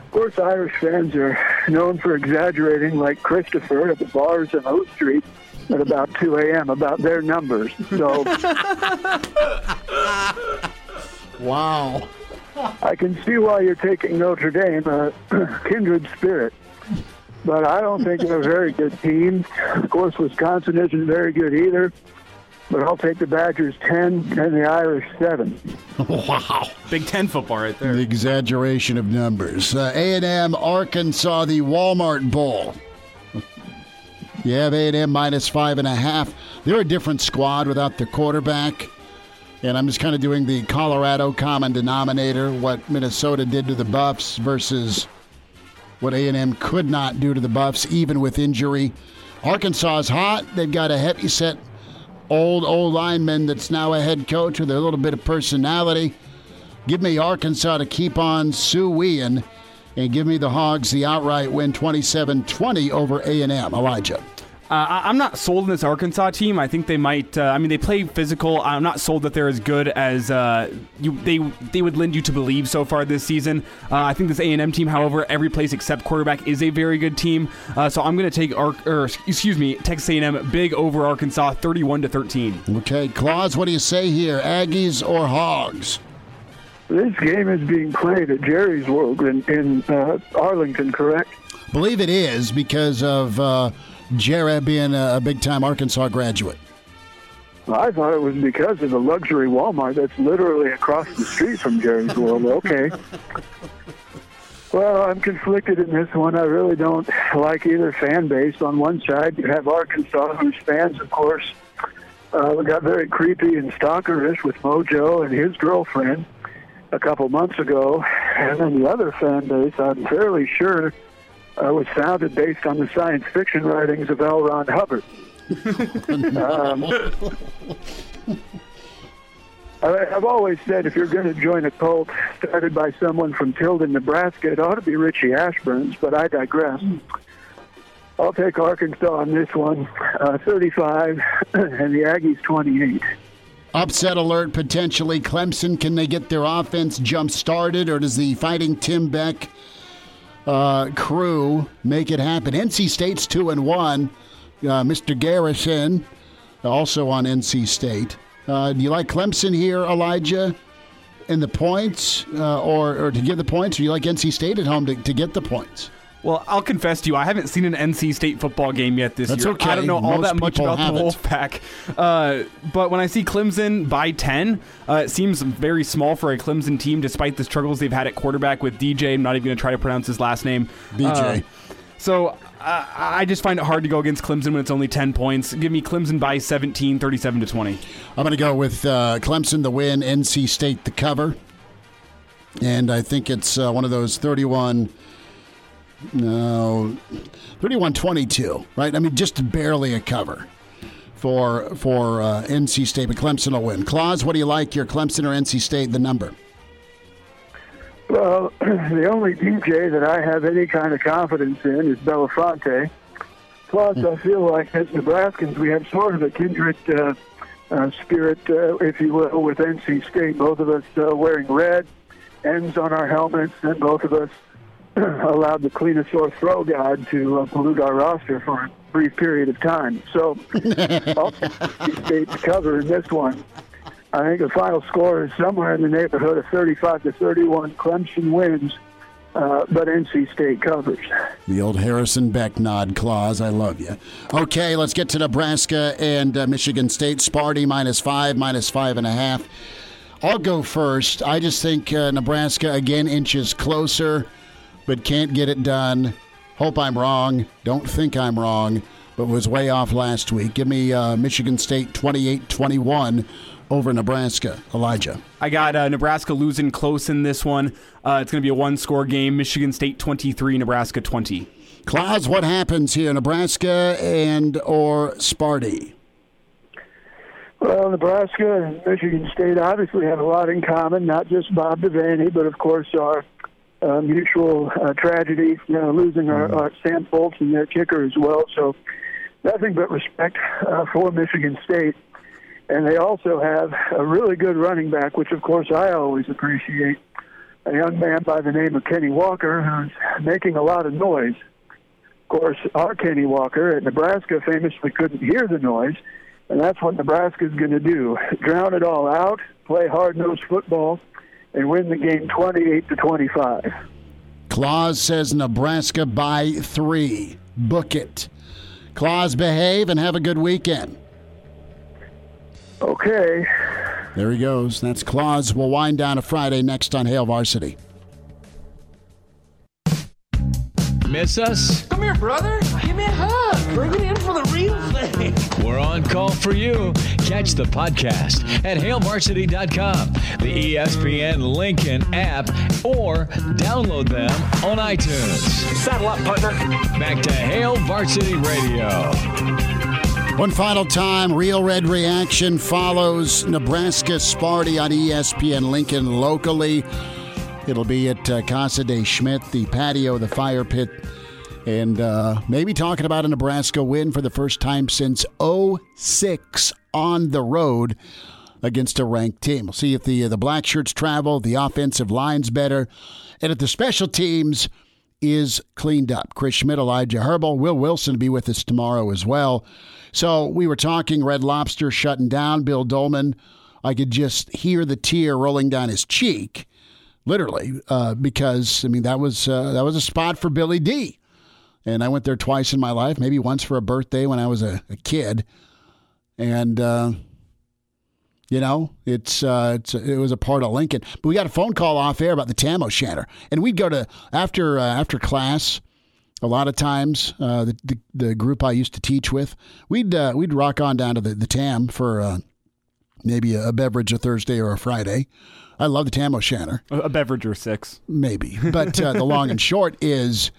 Of course, Irish fans are known for exaggerating, like Christopher at the bars in O Street at about 2 a.m. about their numbers. So, wow. I can see why you're taking Notre Dame, a kindred spirit. But I don't think they're a very good team. Of course, Wisconsin isn't very good either but I'll take the Badgers 10 and the Irish 7. Wow. Big 10 football right there. The exaggeration of numbers. Uh, A&M, Arkansas, the Walmart Bowl. You have A&M minus five and a half. They're a different squad without the quarterback. And I'm just kind of doing the Colorado common denominator, what Minnesota did to the Buffs versus what A&M could not do to the Buffs, even with injury. Arkansas is hot. They've got a heavy set – old, old lineman that's now a head coach with a little bit of personality. Give me Arkansas to keep on suing and give me the Hogs the outright win 27-20 over A&M. Elijah. Uh, I'm not sold on this Arkansas team. I think they might. Uh, I mean, they play physical. I'm not sold that they're as good as uh, you, they they would lend you to believe so far this season. Uh, I think this A&M team, however, every place except quarterback is a very good team. Uh, so I'm going to take Ar- or excuse me, Texas A&M big over Arkansas, 31 to 13. Okay, Claus, what do you say here? Aggies or Hogs? This game is being played at Jerry's World in, in uh, Arlington, correct? Believe it is because of Jared being a, big time Arkansas graduate? I thought it was because of the luxury Walmart that's literally across the street from Jerry's World. Okay. Well, I'm conflicted in this one. I really don't like either fan base. On one side, you have Arkansas, whose fans, of course, uh, got very creepy and stalkerish with Mojo and his girlfriend a couple months ago. And then the other fan base, I'm fairly sure, uh, was founded based on the science fiction writings of L. Ron Hubbard. um, I, have always said if you're going to join a cult started by someone from Tilden, Nebraska, it ought to be Richie Ashburn's, but I digress. I'll take Arkansas on this one, uh, 35, and the Aggies 28. Upset alert potentially. Clemson, can they get their offense jump started, or does the fighting Tim Beck uh, crew make it happen. NC State's two and one. Uh, Mr. Garrison, also on NC State. Uh, do you like Clemson here, Elijah, in the points, uh, or or to get the points, or do you like NC State at home to, to get the points? Well, I'll confess to you, I haven't seen an NC State football game yet this That's year. okay. I don't know all Most that much about haven't. the Wolfpack. Uh, but when I see Clemson by 10, uh, it seems very small for a Clemson team, despite the struggles they've had at quarterback with DJ. I'm not even going to try to pronounce his last name. DJ. Uh, so uh, I just find it hard to go against Clemson when it's only 10 points. Give me Clemson by 17, 37 to 20. I'm going to go with uh, Clemson the win, NC State the cover. And I think it's uh, one of those 31, no, 31 22, right? I mean, just barely a cover for for uh, NC State, but Clemson will win. Claus, what do you like, your Clemson or NC State, the number? Well, the only DJ that I have any kind of confidence in is Belafonte. Plus, I feel like as Nebraskans, we have sort of a kindred uh, uh, spirit, uh, if you will, with NC State. Both of us uh, wearing red ends on our helmets, and both of us allowed the cleanest sore throw god to uh, pollute our roster for a brief period of time. So, also, NC State to cover in this one. I think the final score is somewhere in the neighborhood of 35 to 31. Clemson wins, uh, but NC State covers. The old Harrison Beck nod, Claus. I love you. Okay, let's get to Nebraska and uh, Michigan State. Sparty minus five, minus five and a half. I'll go first. I just think uh, Nebraska again inches closer, but can't get it done. Hope I'm wrong. Don't think I'm wrong, but was way off last week. Give me uh, Michigan State 28 21 over Nebraska. Elijah. I got uh, Nebraska losing close in this one. Uh, it's going to be a one score game. Michigan State 23, Nebraska 20. Claus, what happens here? Nebraska and or Sparty? Well, Nebraska and Michigan State obviously have a lot in common, not just Bob Devaney, but of course our uh, mutual uh, tragedy, you know, losing our, our Sam Foltz and their kicker as well. So nothing but respect uh, for Michigan State. And they also have a really good running back, which of course I always appreciate. A young man by the name of Kenny Walker, who's making a lot of noise. Of course, our Kenny Walker at Nebraska famously couldn't hear the noise, and that's what Nebraska's going to do: drown it all out, play hard-nosed football, and win the game 28 to 25. Claus says Nebraska by three. Book it. Claus, behave and have a good weekend. Okay. There he goes. That's Claus. We'll wind down a Friday next on Hail Varsity. Miss us? Come here, brother. Give me a hug. Bring it in for the real thing. We're on call for you. Catch the podcast at hailvarsity.com, the ESPN Lincoln app, or download them on iTunes. Saddle up, partner. Back to Hail Varsity Radio. One final time, Real Red Reaction follows Nebraska Sparty on ESPN Lincoln locally. It'll be at uh, Casa de Schmidt, the patio, the fire pit, and uh, maybe talking about a Nebraska win for the first time since 06 on the road against a ranked team. We'll see if the, the black shirts travel, the offensive line's better, and if the special teams is cleaned up. Chris Schmidt, Elijah Herbal, Will Wilson be with us tomorrow as well. So we were talking Red Lobster shutting down. Bill Dolman, I could just hear the tear rolling down his cheek, literally, uh, because I mean that was uh, that was a spot for Billy D. And I went there twice in my life, maybe once for a birthday when I was a, a kid, and. Uh, you know, it's, uh, it's it was a part of Lincoln. But we got a phone call off air about the Tam O'Shanter, and we'd go to after uh, after class. A lot of times, uh, the, the the group I used to teach with, we'd we'd rock on down to the, the Tam for maybe a, beverage a Thursday or a Friday. I love the Tam O'Shanter. A, a beverage or six, maybe. But uh, the long and short is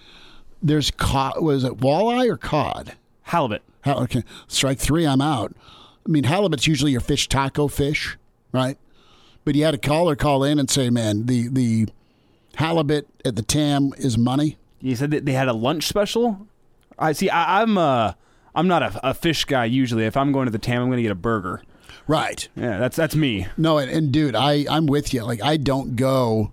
there's cod. Was it walleye or cod? Halibut. Hal- okay, strike three. I'm out. I mean, halibut's usually your fish taco fish, right? But you had a caller call in and say, "Man, the the halibut at the Tam is money." You said that they had a lunch special. I see. I, I'm uh, I'm not a, a fish guy usually. If I'm going to the Tam, I'm going to get a burger. Right. Yeah, that's that's me. No, and, and dude, I I'm with you. Like I don't go.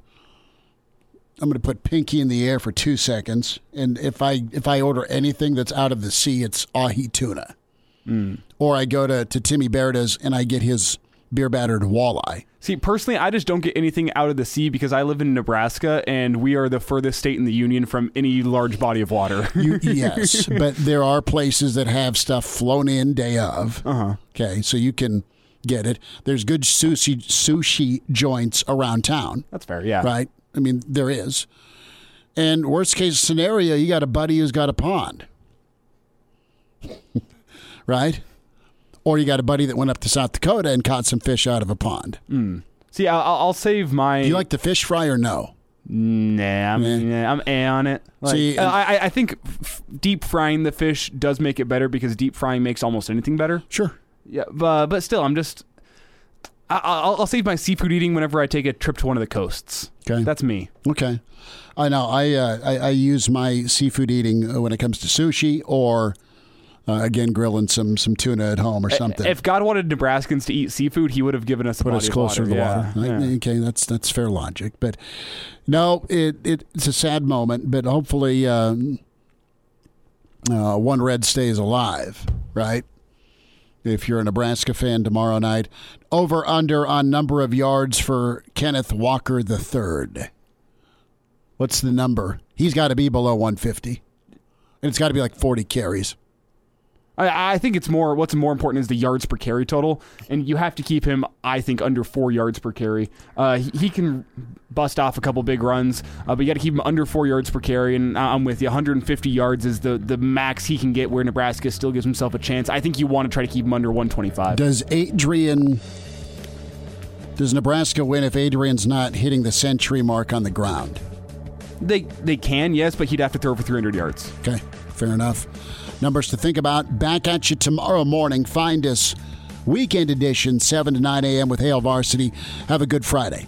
I'm going to put pinky in the air for two seconds, and if I if I order anything that's out of the sea, it's ahi tuna. Mm. Or I go to to Timmy Berta's and I get his beer battered walleye. See, personally, I just don't get anything out of the sea because I live in Nebraska and we are the furthest state in the union from any large body of water. you, yes, but there are places that have stuff flown in day of. Uh-huh. Okay, so you can get it. There's good sushi sushi joints around town. That's fair, yeah. Right? I mean, there is. And worst case scenario, you got a buddy who's got a pond. right? Or you got a buddy that went up to South Dakota and caught some fish out of a pond. Mm. See, I'll, I'll, save my. Do you like the fish fry or no? Nah, I'm, nah, I'm a on it. Like, See, uh, I, I think f- deep frying the fish does make it better because deep frying makes almost anything better. Sure. Yeah, but but still, I'm just. I, will I'll save my seafood eating whenever I take a trip to one of the coasts. Okay, that's me. Okay, I know. I uh, I, I use my seafood eating when it comes to sushi or uh, again, grilling some some tuna at home or something. If God wanted Nebraskans to eat seafood, He would have given us a put us closer to the yeah. water. Yeah. Okay, that's that's fair logic. But no, it, it it's a sad moment. But hopefully, um, uh, one red stays alive. Right. If you're a Nebraska fan tomorrow night, over under on number of yards for Kenneth Walker third. What's the number? He's got to be below 150, and it's got to be like 40 carries. I, I, think it's more. What's more important is the yards per carry total, and you have to keep him. I think under four yards per carry. Uh, he, he, can bust off a couple big runs, uh, but you got to keep him under four yards per carry. And I'm with you. 150 yards is the the max he can get, where Nebraska still gives himself a chance. I think you want to try to keep him under 125. Does Adrian? Does Nebraska win if Adrian's not hitting the century mark on the ground? They they can, yes, but he'd have to throw for 300 yards. Okay, fair enough. Numbers to think about. Back at you tomorrow morning. Find us weekend edition, 7 to 9 a.m. with Hail Varsity. Have a good Friday.